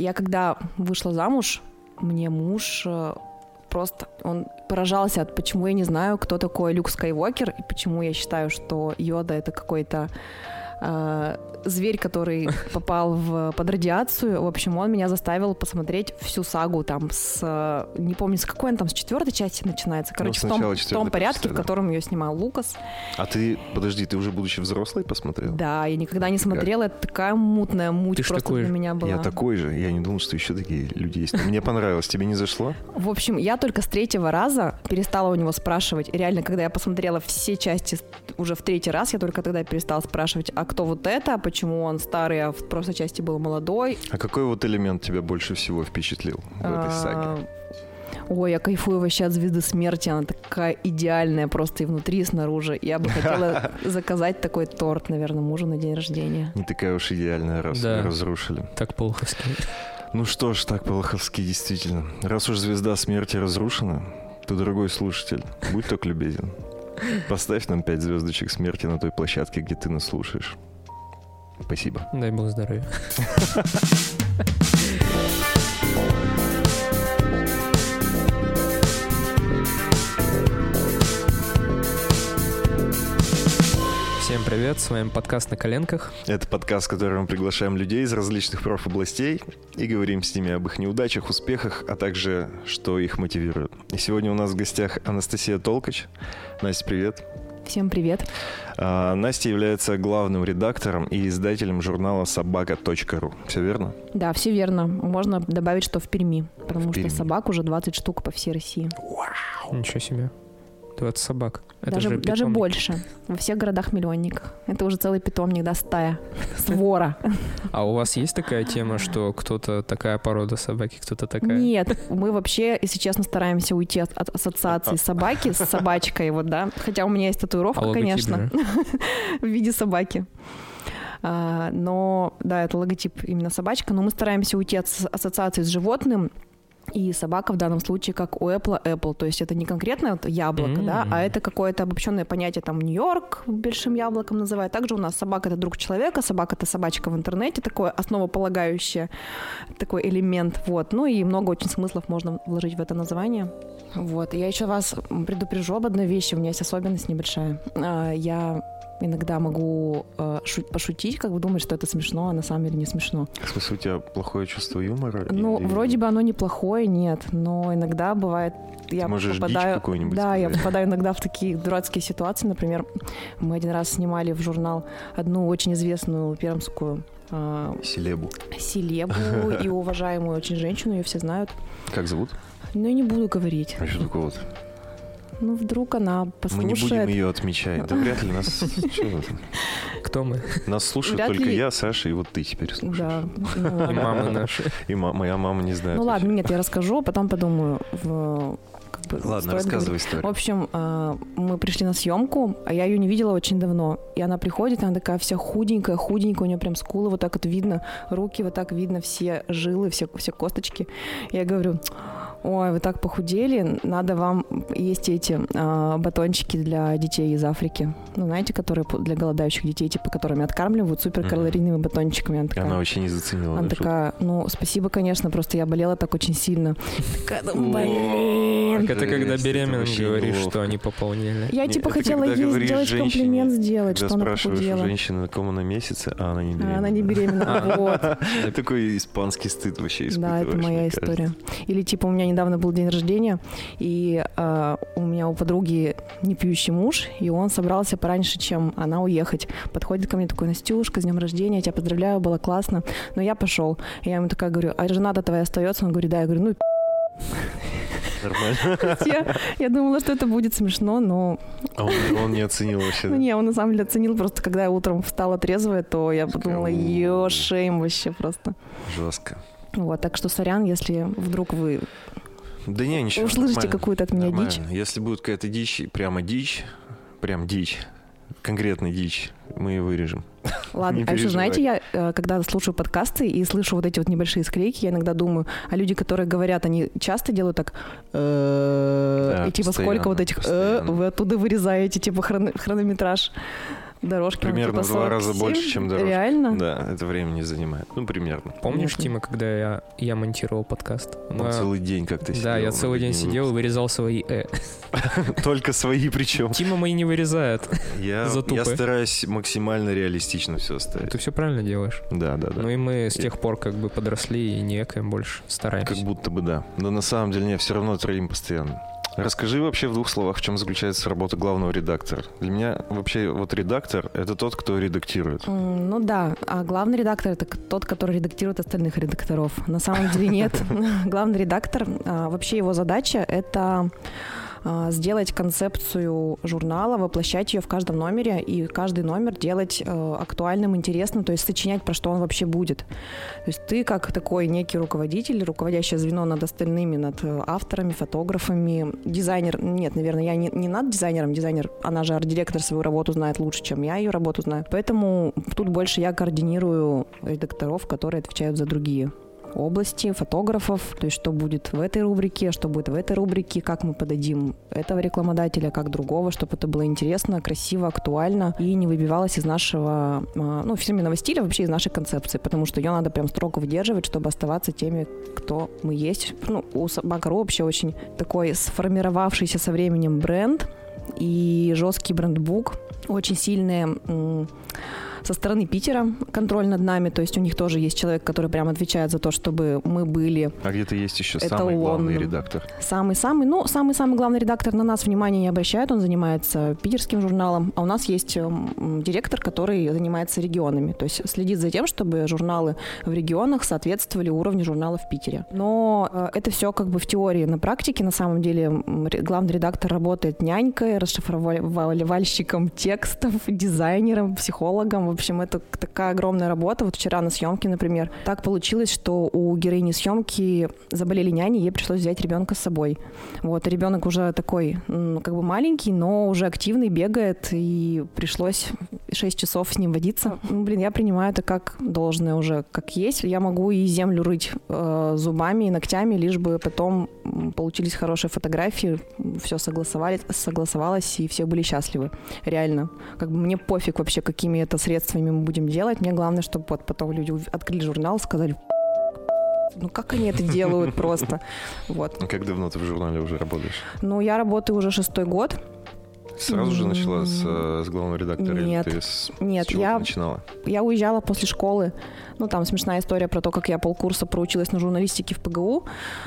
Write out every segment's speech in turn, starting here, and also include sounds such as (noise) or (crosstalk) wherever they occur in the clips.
я когда вышла замуж, мне муж э, просто он поражался, от почему я не знаю, кто такой Люк Скайуокер, и почему я считаю, что Йода это какой-то э, зверь, который (laughs) попал в, под радиацию. В общем, он меня заставил посмотреть всю сагу там с... Не помню, с какой он там, с четвертой части начинается. Короче, Ну, в, том, в том порядке, в котором ее снимал Лукас. А ты, подожди, ты уже будучи взрослый посмотрел? Да, я никогда не смотрела. Это такая мутная муть Ты просто такой для же. меня была. Я такой же. Я не думал, что еще такие люди есть. Но Мне понравилось. Тебе не зашло? В общем, я только с третьего раза перестала у него спрашивать. Реально, когда я посмотрела все части уже в третий раз, я только тогда перестала спрашивать, а кто вот это, почему он старый, а в прошлой части был молодой. А какой вот элемент тебя больше всего впечатлил в этой саге? А, Ой, я кайфую вообще от звезды смерти, она такая идеальная просто и внутри, и снаружи. Я бы хотела (laughs) заказать такой торт, наверное, мужу на день рождения. Не такая уж идеальная, раз Да. ее разрушили. Так полоховский. Ну что ж, так, Полоховский, действительно. Раз уж звезда смерти разрушена, то, дорогой слушатель, будь так любезен. Поставь нам пять звездочек смерти на той площадке, где ты нас слушаешь. Спасибо. Дай бог здоровья. (laughs) Всем привет, с вами подкаст «На коленках». Это подкаст, в котором мы приглашаем людей из различных профобластей и говорим с ними об их неудачах, успехах, а также, что их мотивирует. И сегодня у нас в гостях Анастасия Толкач. Настя, привет. Всем привет. А, Настя является главным редактором и издателем журнала собака.ру. Все верно? Да, все верно. Можно добавить, что в Перми, потому В Перми. что собак уже 20 штук по всей России. Ничего себе. 20 собак. Это даже же даже больше. Во всех городах-миллионниках. Это уже целый питомник, да, стая. Свора. А у вас есть такая тема, что кто-то такая порода собаки, кто-то такая? Нет, мы вообще, если честно, стараемся уйти от, от ассоциации собаки с собачкой, вот, да. Хотя у меня есть татуировка, А конечно, (laughs) в виде собаки. А, но, да, это логотип именно собачка, но мы стараемся уйти от ассоциации с животным, и собака в данном случае как у Apple Apple, то есть это не конкретно вот яблоко, да, М. а это какое-то обобщенное понятие, там Нью-Йорк большим яблоком называют. Также у нас собака это друг человека, собака это собачка в интернете, такое основополагающее такой элемент, вот. Ну и много очень смыслов можно вложить в это название. Вот. И Я еще вас предупрежу об одной вещи, у меня есть особенность небольшая. А, Я иногда могу э, шу- пошутить, как бы думать, что это смешно, а на самом деле не смешно. В смысле, у тебя плохое чувство юмора? Ну, Или- вроде бы оно неплохое, нет, но иногда бывает, я можешь дичь попадаю, какую-нибудь да, я сказать. попадаю иногда в такие дурацкие ситуации, например, мы один раз снимали в журнал одну очень известную пермскую а, Селебу. селебу (laughs) и уважаемую очень женщину, ее все знают. Как зовут? Но я не буду говорить. А что такое вот? Ну, вдруг она Мы не будем послушает. ее отмечать. Да вряд ли нас... (laughs) Кто мы? Нас слушают только я, Саша, и вот ты теперь слушаешь. Да. Ну, И ладно. мамы наши. И моя мама не знает. Ну ладно, нет, я расскажу, а потом подумаю. В, как бы, Ладно, рассказывай историю. В общем, э, мы пришли на съемку, а я ее не видела очень давно. И она приходит, она такая вся худенькая, худенькая, у нее прям скулы вот так вот видно, руки вот так видно, все жилы, все, все косточки. Я говорю, ой, вы так похудели, надо вам есть эти э, батончики для детей из Африки. Ну, знаете, которые для голодающих детей, типа, которыми откармливают суперкалорийными батончиками. Она такая, Она вообще не заценила. она да, шутку? такая, ну, спасибо, конечно, просто я болела так очень сильно. Такая, ну, блин. Это когда беременным говоришь, что они пополнели. Я типа хотела ей сделать комплимент сделать, что она похудела. женщины, на ком она месяца, а она не А беременна. она не беременна. (laughs) Вот. Такой испанский стыд вообще Да, испытываешь. это моя история. Или типа у меня недавно был день рождения, и а, у меня у подруги не пьющий муж, и он собрался пораньше, чем она уехать. Подходит ко мне такой, Настюшка, с днем рождения, я тебя поздравляю, было классно. Но я пошел. И я ему такая говорю, а жена-то твоя остается? Он говорит, да. Я говорю, ну Нормально. я, я думала, что это будет смешно, но А он, он не оценил вообще. Ну не, он на самом деле оценил, просто когда я утром встала трезвая, то я подумала, ё, шейм вообще просто. Жестко. Вот, так что сорян, если вдруг вы Да не, ничего. услышите какую-то от меня Нормально. дичь. Если будет какая-то дичь, прямо дичь, прям дичь, конкретная дичь, мы ее вырежем. Ладно, а еще знаете, я э, когда слушаю подкасты и слышу вот эти вот небольшие склейки, я иногда думаю, а люди, которые говорят, они часто делают так, «э», и типа постоянно, сколько вот этих «э» вы оттуда вырезаете, типа хрон- хронометраж. Дорожки. он Примерно типа в два раза 47. больше, чем дорожка. Реально? Да, это время не занимает. Ну, примерно. Помнишь. Тима, когда я, я монтировал подкаст? Он Мы- целый день как-то сидел. Да, я целый день сидел и вырезал свои «э». (laughs) Только свои причем. Тима мои не вырезает. (laughs) Я, я стараюсь максимально реалистично все оставить. Ты все правильно делаешь. Да, да, да. Ну и мы с тех пор как бы подросли и не экаем больше. Стараемся. Как будто бы да. Но на самом деле не, все равно троим постоянно. Расскажи вообще в двух словах, в чем заключается работа главного редактора. Для меня вообще вот редактор — это тот, кто редактирует. М, Ну да, а главный редактор это тот, который редактирует остальных редакторов. На самом деле нет. (laughs) Главный редактор, а, вообще его задача это сделать концепцию журнала, воплощать ее в каждом номере и каждый номер делать э, актуальным, интересным, то есть сочинять, про что он вообще будет. То есть ты как такой некий руководитель, руководящее звено над остальными, над э, авторами, фотографами, дизайнер, нет, наверное, я не, не над дизайнером, дизайнер, она же арт-директор свою работу знает лучше, чем я ее работу знаю. Поэтому тут больше я координирую редакторов, которые отвечают за другие области, фотографов, то есть что будет в этой рубрике, что будет в этой рубрике, как мы подадим этого рекламодателя, как другого, чтобы это было интересно, красиво, актуально и не выбивалось из нашего, а, ну, фирменного стиля, вообще из нашей концепции, потому что ее надо прям строго выдерживать, чтобы оставаться теми, кто мы есть. Ну, у Собака.ру вообще очень такой сформировавшийся со временем бренд и жесткий брендбук, очень сильные со стороны Питера контроль над нами, то есть у них тоже есть человек, который прям отвечает за то, чтобы мы были А где-то есть еще Это самый он. главный редактор. самый-самый, ну, самый-самый главный редактор на нас внимания не обращает, он занимается питерским журналом, а у нас есть м, директор, который занимается регионами, то есть следит за тем, чтобы журналы в регионах соответствовали уровню журнала в Питере. Но э, это все как бы в теории, на практике на самом деле главный редактор работает нянькой, расшифровальщиком текстов, дизайнером, психологом, в общем, это такая огромная работа. Вот вчера на съемке, например, так получилось, что у героини съемки заболели няни, ей пришлось взять ребенка с собой. Вот, ребенок уже такой, как бы маленький, но уже активный, бегает, и пришлось 6 часов с ним водиться. Ну, блин, я принимаю это как должное уже, как есть. Я могу и землю рыть э, зубами и ногтями, лишь бы потом получились хорошие фотографии, все согласовали, согласовалось, и все были счастливы. Реально. Как бы мне пофиг вообще, какими это средствами мы будем делать. Мне главное, чтобы вот потом люди открыли журнал, сказали, ну как они это делают просто. Вот. Ну, Как давно ты в журнале уже работаешь? Ну, я работаю уже шестой год. Сразу же начала с, э, с главного редактора? или нет. ты с, Нет, с чего я- ты начинала? Я уезжала после школы. Ну, там смешная история про то, как я полкурса проучилась на журналистике в ПГУ.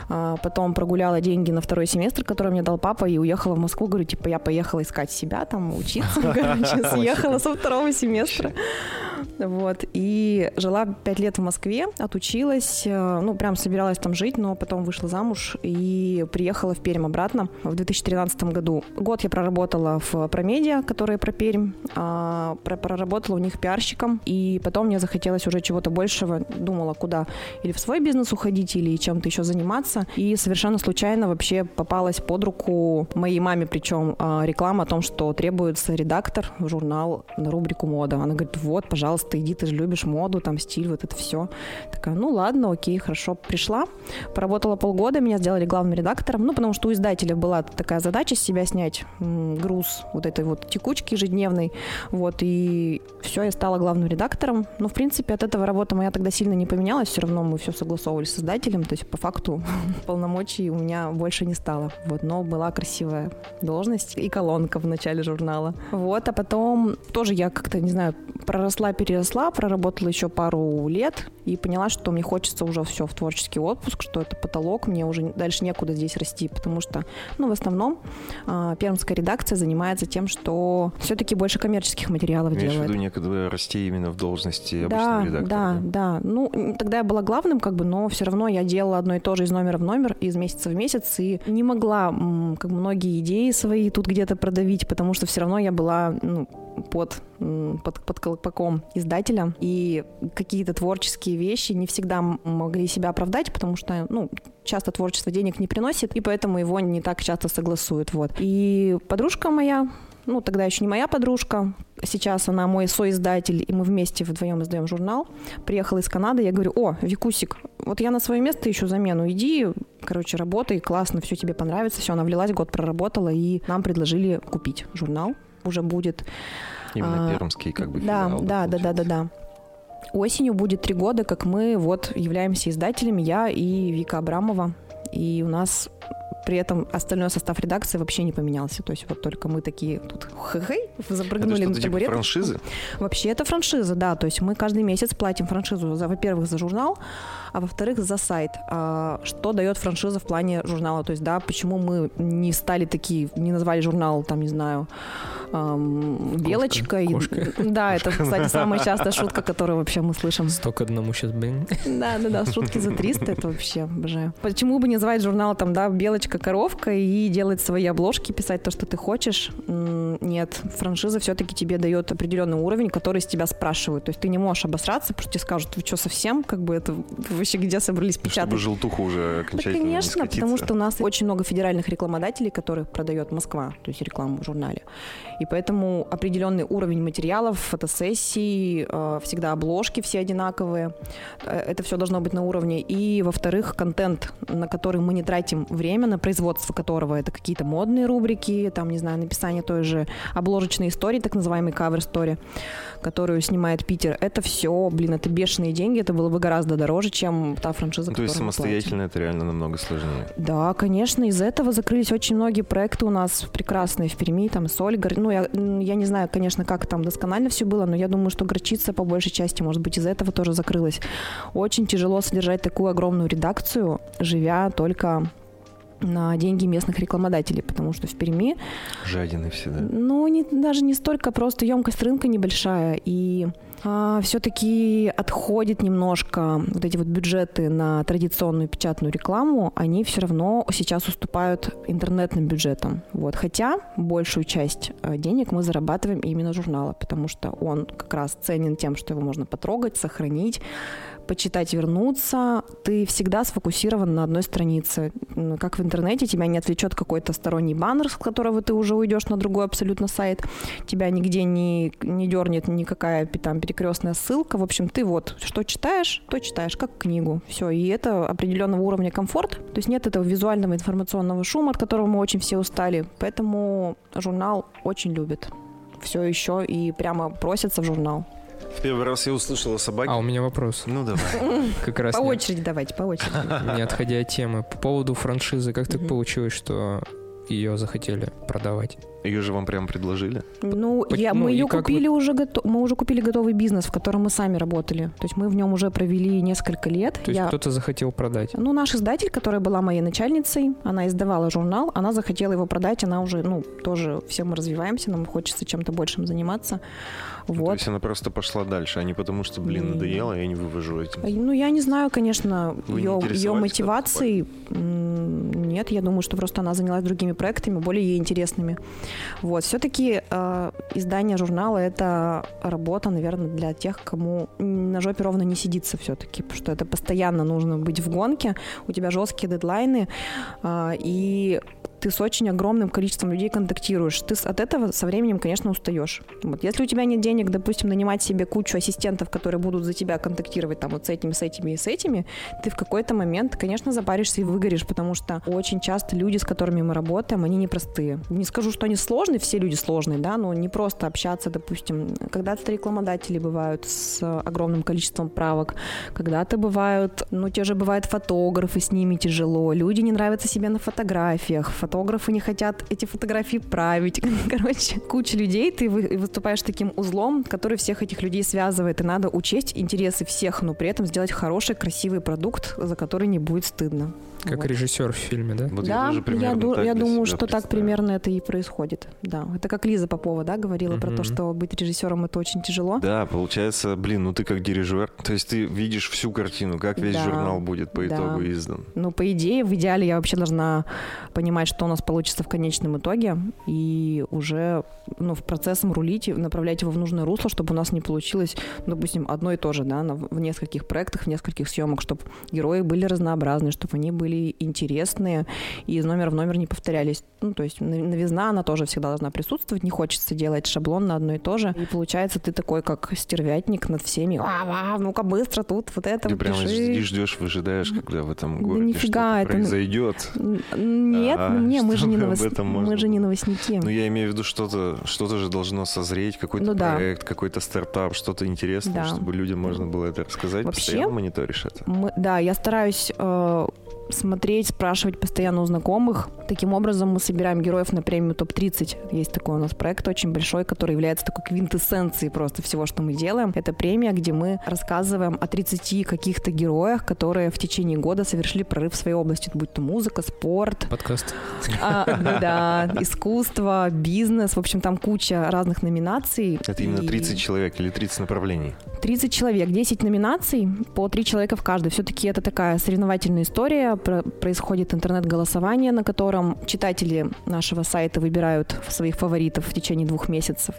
а, потом прогуляла деньги на второй семестр, который мне дал папа, и уехала в Москву. Говорю, типа, я поехала искать себя, там, учиться. (laughs) Короче, съехала со второго семестра. Вот. И жила пять лет в Москве, отучилась. э, Ну, прям собиралась там жить, но потом вышла замуж и приехала в Пермь обратно в 2013 году. Год я проработала в Промедиа, которая про Пермь. а, про- Проработала у них пиарщиком. И потом мне захотелось уже чего-то большего. Думала, куда или в свой бизнес уходить, или чем-то еще заниматься. И совершенно случайно вообще попалась под руку моей маме, причем а, реклама о том, что требуется редактор в журнал на рубрику мода. Она говорит, вот, пожалуйста, иди, ты же любишь моду, там стиль, вот это все. Такая, ну ладно, окей, хорошо. Пришла, поработала полгода, меня сделали главным редактором, ну, потому что у издателя была такая задача с себя снять груз вот этой вот текучки ежедневной, вот, и все, я стала главным редактором. Ну, в принципе, от этого работа моя тогда сильно не поменялась, все равно мы все согласовывали с издателем, то есть по факту (laughs) полномочий у меня больше не стало, вот, но была красивая должность и колонка в начале журнала. Вот, а потом тоже я как-то, не знаю, проросла, переросла, проработала еще пару лет и поняла, что мне хочется уже все в творческий отпуск, что это потолок, мне уже дальше некуда здесь расти, потому что, ну, в основном а, пермская редакция занимается тем, что все-таки больше коммерческих материалов Имеешь в делает. виду некогда расти именно в должности Да, обычного редактора? да, да. Ну, тогда я была главным, как бы, но все равно я делала одно и то же из номера в номер, из месяца в месяц, и не могла, как многие идеи свои тут где-то продавить, потому что все равно я была ну, под, под, под колпаком издателя, и какие-то творческие вещи не всегда могли себя оправдать, потому что, ну, часто творчество денег не приносит, и поэтому его не так часто согласуют, вот. И подружка моя, ну, тогда еще не моя подружка, сейчас она мой соиздатель, и мы вместе вдвоем издаем журнал. Приехала из Канады, я говорю, о, Викусик, вот я на свое место ищу замену, иди, короче, работай, классно, все тебе понравится. Все, она влилась, год проработала, и нам предложили купить журнал. уже будет. Именно А, пермский как бы Да, филиал, да, да, да, да, да. Осенью будет три года, как мы вот являемся издателями, я и Вика Абрамова. И у нас при этом остальной состав редакции вообще не поменялся. То есть вот только мы такие тут хэ-хэй, Это запрыгнули что-то на типа табурет. франшизы? Вообще это франшиза, да. То есть мы каждый месяц платим франшизу, за, во-первых, за журнал, а во-вторых, за сайт. А, что дает франшиза в плане журнала? То есть, да, почему мы не стали такие, не назвали журнал, там, не знаю, ам, белочкой. Кошка. Да, это, кстати, самая частая шутка, которую вообще мы слышим. Сто к одному сейчас, блин. Да, да, да, шутки за 300, это вообще обожаю. Почему бы не называть журнал там, да, белочка, коровка и делать свои обложки, писать то, что ты хочешь? Нет, франшиза все-таки тебе дает определенный уровень, который с тебя спрашивают. То есть ты не можешь обосраться, потому что тебе скажут, вы что, совсем? Как бы это вы вообще где собрались Чтобы печатать? желтуха уже Да, окончательно не конечно, потому что у нас очень много федеральных рекламодателей, которых продает Москва, то есть рекламу в журнале. И поэтому определенный уровень материалов, фотосессий, э, всегда обложки все одинаковые. Э, Это все должно быть на уровне. И, во-вторых, контент, на который мы не тратим время, на производство которого это какие-то модные рубрики, там, не знаю, написание той же обложечной истории, так называемой cover story, которую снимает Питер. Это все, блин, это бешеные деньги, это было бы гораздо дороже, чем та франшиза, Ну, то есть самостоятельно это реально намного сложнее. Да, конечно, из этого закрылись очень многие проекты у нас прекрасные в Перми, там с Ольгой. Ну, я, я не знаю, конечно, как там досконально все было, но я думаю, что Горчица по большей части, может быть, из этого тоже закрылась. Очень тяжело содержать такую огромную редакцию, живя только на деньги местных рекламодателей, потому что в Перми Жадины все, да? ну, не, даже не столько, просто емкость рынка небольшая, и все-таки отходит немножко вот эти вот бюджеты на традиционную печатную рекламу, они все равно сейчас уступают интернетным бюджетам. Вот. Хотя большую часть э, денег мы зарабатываем именно журнала, потому что он как раз ценен тем, что его можно потрогать, сохранить, почитать, вернуться. Ты всегда сфокусирован на одной странице. Как в интернете, тебя не отвлечет какой-то сторонний баннер, с которого ты уже уйдешь на другой абсолютно сайт. Тебя нигде не, не дернет никакая там перекрестная ссылка. В общем, ты вот что читаешь, то читаешь, как книгу. Все. И это определенного уровня комфорт. То есть нет этого визуального информационного шума, от которого мы очень все устали. Поэтому журнал очень любит. Все еще и прямо просится в журнал. В первый раз я услышал о собаке. А у меня вопрос. Ну, давай. (laughs) Как раз По не, очереди давайте, по очереди. не отходя от темы. По поводу франшизы, как так получилось, что ее захотели продавать? Ее же вам прям предложили. Ну, Поч- я, ну, мы ее купили уже гото- мы уже купили готовый бизнес, в котором мы сами работали. То есть мы в нем уже провели несколько лет. То есть Я- кто-то захотел продать? Ну, наш издатель, которая была моей начальницей, она издавала журнал, она захотела его продать, она уже, ну, тоже все мы развиваемся, нам хочется чем-то большим заниматься. Ну, То Вот. есть она просто пошла дальше, а не потому что, блин, Не. надоело, я не вывожу этим. Ну, я не знаю, конечно, Вы ее, интересовались мотивацией. М, Нет, я думаю, что просто она занялась другими проектами, более ей интересными. Вот. Все-таки издание журнала — это работа, наверное, для тех, кому на жопе ровно не сидится все-таки, потому что это постоянно нужно быть в гонке, у тебя жесткие дедлайны, а, и ты с очень огромным количеством людей контактируешь. Ты от этого со временем, конечно, устаешь. Вот. Если у тебя нет денег, допустим, нанимать себе кучу ассистентов, которые будут за тебя контактировать там вот с этими, с этими и с этими, ты в какой-то момент, конечно, запаришься и выгоришь, потому что очень часто люди, с которыми мы работаем, они непростые. Не скажу, что они сложные, все люди сложные, да, но не просто общаться, допустим. Когда-то рекламодатели бывают с огромным количеством правок, когда-то бывают, ну, те же бывают фотографы, с ними тяжело, люди не нравятся себе на фотографиях, фотографы не хотят эти фотографии править. (laughs) Короче, куча людей, ты вы- выступаешь таким узлом, который всех этих людей связывает, и надо учесть интересы всех, но при этом сделать хороший, красивый продукт, за который не будет стыдно. Как Вот. режиссер в фильме, да? Вот да, тоже примерно ду- я думаю, что так примерно это и происходит. Да, это как Лиза Попова, да, говорила про то, что быть режиссером это очень тяжело. Да, получается, блин, ну ты как дирижер. То есть ты видишь всю картину, как весь Да, журнал будет по да. итогу издан. Ну, по идее, в идеале я вообще должна понимать, что у нас получится в конечном итоге, и уже ну, в процессом рулить и направлять его в нужное русло, чтобы у нас не получилось, ну, допустим, одно и то же, да, на- в нескольких проектах, в нескольких съемок, чтобы герои были разнообразны, чтобы они были интересные и из номера в номер не повторялись. Ну, то есть нов- новизна, она тоже всегда должна присутствовать, не хочется делать шаблон на одно и то же. И получается, ты такой, как стервятник над всеми. А, ну-ка быстро тут вот это Ты прямо пиши». ждешь, выжидаешь, когда в этом Да городе нифига, что-то это- произойдет. Нет, А. Не, мы же не, новос- мы же не новостники. Ну, я имею в виду, что-то что же должно созреть, какой-то Ну да. проект, какой-то стартап, что-то интересное, Да. чтобы людям можно было это рассказать. Вообще- Постоянно мониторишь это? Мы, да, я стараюсь э, смотреть, спрашивать постоянно у знакомых. Таким образом мы собираем героев на премию ТОП-30. Есть такой у нас проект очень большой, который является такой квинтэссенцией просто всего, что мы делаем. Это премия, где мы рассказываем о 30 каких-то героях, которые в течение года совершили прорыв в своей области, будь то музыка, спорт, Подкаст. а, да, искусство, бизнес. В общем, там куча разных номинаций. Это именно И 30 человек или 30 направлений? 30 человек, 10 номинаций, по 3 человека в каждой. Все-таки это такая соревновательная история. Про- происходит интернет-голосование, на котором читатели нашего сайта выбирают своих фаворитов в течение двух месяцев.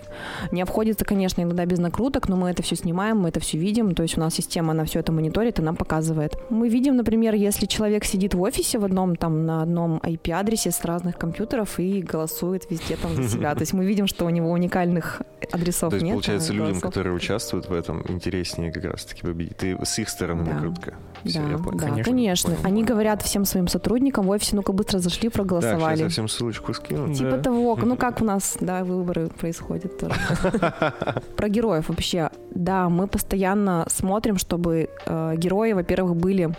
Не обходится, конечно, иногда без накруток, но мы это все снимаем, мы это все видим. То есть у нас система, она все это мониторит и нам показывает. Мы видим, например, если человек сидит в офисе в одном, там, на одном IP-адресе с разных компьютеров и голосует везде там за себя. (laughs) То есть мы видим, что у него уникальных адресов То есть, нет. а получается, людям, голосов. которые участвуют в этом, интереснее как раз-таки победить. Ты с их стороны Да. накрутка. Всё, да, я понял. да, Конечно. конечно. Понял, Они говорят всем своим сотрудникам в офисе, ну-ка быстро зашли, проголосовали. я всем ссылочку скину. Типа Да. того, ну (laughs) как у нас, да, выборы происходят тоже. (laughs) Про героев вообще. Да, мы постоянно смотрим, чтобы э, герои, во-первых, были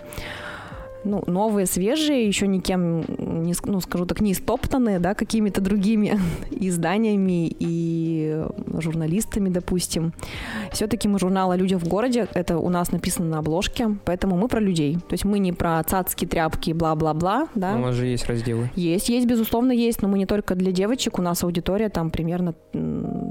ну, новые, свежие, еще никем, не, ну, скажу так, не истоптанные, да, какими-то другими (laughs) изданиями и журналистами, допустим. Все-таки мы журнал о людях в городе, это у нас написано на обложке, поэтому мы про людей. То есть мы не про цацки, тряпки, бла-бла-бла, да. У вас же есть разделы. Есть, есть, безусловно, есть, но мы не только для девочек, у нас аудитория там примерно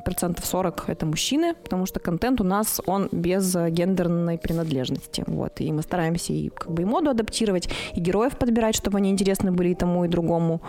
процентов 40 это мужчины, потому что контент у нас, он без э, гендерной принадлежности, вот, и мы стараемся и как бы и моду адаптировать, и героев подбирать, чтобы они интересны были и тому, и другому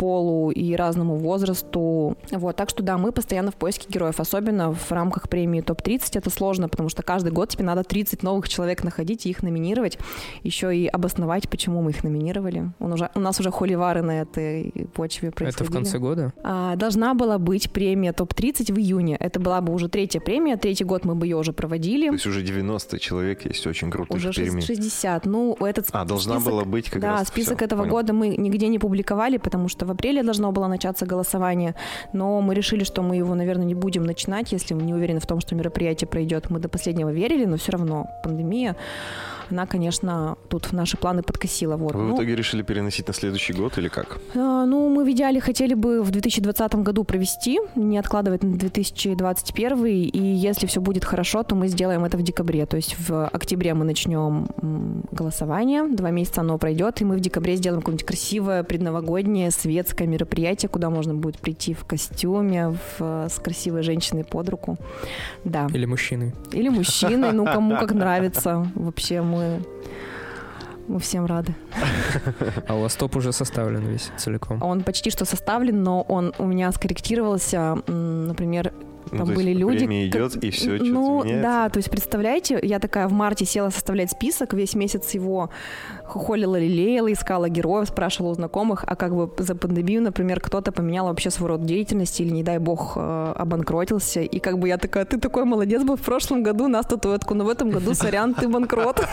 полу и разному возрасту. Вот, так что да, мы постоянно в поиске героев, особенно в рамках премии ТОП-30. Это сложно, потому что каждый год тебе надо 30 новых человек находить и их номинировать, еще и обосновать, почему мы их номинировали. Он уже, у нас уже холивары на этой почве Это происходили. в конце года? А, должна была быть премия ТОП-30 в июне. Это была бы уже третья премия, третий год мы бы ее уже проводили. То есть уже 90 человек есть очень крутых Уже Перми. 60. Ну, этот А, должна список- была быть как да, раз. список Всё, этого понял. года мы нигде не публиковали, потому что в апреле должно было начаться голосование, но мы решили, что мы его, наверное, не будем начинать, если мы не уверены в том, что мероприятие пройдет. Мы до последнего верили, но все равно пандемия, она, конечно, тут в наши планы подкосила. Вот. Вы в Ну, итоге решили переносить на следующий год или как? а, Ну, мы в идеале хотели бы в 2020 году провести, не откладывать на 2021, и если все будет хорошо, то мы сделаем это в декабре. То есть в октябре мы начнем голосование, два месяца оно пройдет, и мы в декабре сделаем какое-нибудь красивое предновогоднее светское мероприятие, куда можно будет прийти в костюме, в- с красивой женщиной под руку. Да. Или мужчины? Или мужчиной, ну кому как нравится. Вообще мы, мы всем рады. (laughs) А у вас топ уже составлен весь целиком. Он почти что составлен, но он у меня скорректировался, например, Ну, там то есть были люди... Время идет, и все, Ну, меняется. да, то есть представляете, я такая в марте села составлять список, весь месяц его холила, лелеяла, искала героев, спрашивала у знакомых, а как бы за пандемию, например, кто-то поменял вообще свой род деятельности или, не дай бог, э, обанкротился, и как бы я такая, ты такой молодец был в прошлом году на статуэтку, но в этом году, сорян, ты банкрот. (laughs)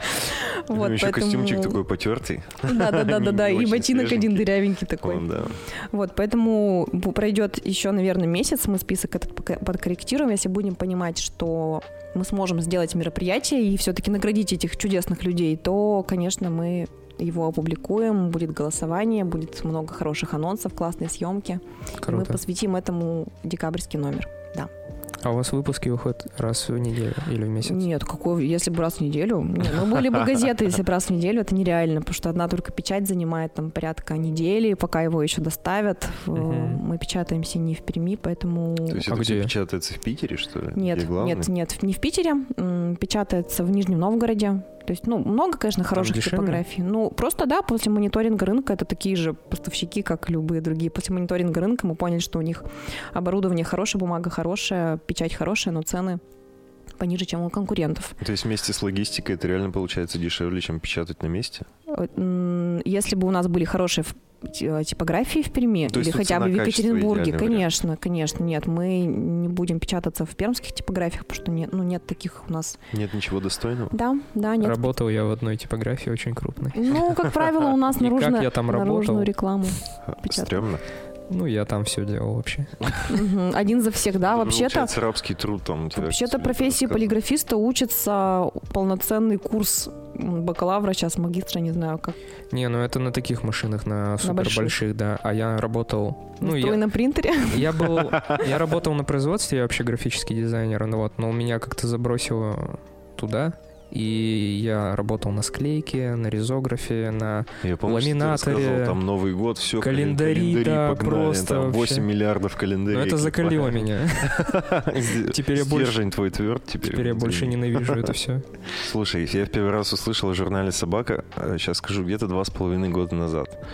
(laughs) Вот, еще костюмчик поэтому- такой потертый. Да-да-да-да, Не и (laughs) очень ботинок один дырявенький такой. Он, да. Вот, поэтому пройдет еще, наверное, месяц, мы список этот подкорректируем, если будем понимать, что мы сможем сделать мероприятие и все-таки наградить этих чудесных людей, то, конечно, мы его опубликуем, будет голосование, будет много хороших анонсов, классные съемки. Мы Круто. посвятим этому декабрьский номер. А у вас выпуски выходят раз в неделю или в месяц? Нет, какой, если бы раз в неделю. Не, ну, были бы газеты, если бы раз в неделю, это нереально, потому что одна только печать занимает там порядка недели, пока его еще доставят. Мгм. Мы печатаемся не в Перми, поэтому... То есть А это все где? печатается в Питере, что ли? Нет, нет, нет, не в Питере, м, печатается в Нижнем Новгороде. То есть, ну, много, конечно, хороших типографий. Ну, просто, да, после мониторинга рынка это такие же поставщики, как любые другие. После мониторинга рынка мы поняли, что у них оборудование хорошее, бумага хорошая, печать хорошая, но цены пониже, чем у конкурентов. То есть вместе с логистикой это реально получается дешевле, чем печатать на месте? Э, Если бы у нас были хорошие типографии в Перми То или хотя бы в Екатеринбурге, идеальный вариант. конечно, конечно, нет, мы не будем печататься в пермских типографиях, потому что нет, ну, нет таких у нас. Нет ничего достойного? Да, да, нет. Работал я в одной типографии очень крупной. Ну, как правило, у нас (laughs) наружную рекламу. Печатаю. Ну, я там все делал вообще. Один за всех, да, вообще-то. Получается рабский труд там. у Вообще-то профессии полиграфиста учится полноценный курс бакалавра, сейчас магистра, не знаю, как. Не, ну это на таких машинах, на супер больших. больших, да. А я работал... Ну, Стой я, на принтере. я был... (laughs) Я работал на производстве, я вообще графический дизайнер, ну вот, но меня как-то забросило туда, и я работал на склейке, на ризографе, на... Я помню, что ты ламинаторе, рассказывал, там Новый год, все, календари, да, погнали, просто там 8 вообще. миллиардов календарей. Ну это закалило меня. (laughs) Теперь я больше- Стержень твой тверд, теперь. Я больше ненавижу это (laughs) все. Слушай, я в первый раз услышал о журнале «Собака», сейчас скажу, где-то два с половиной года назад.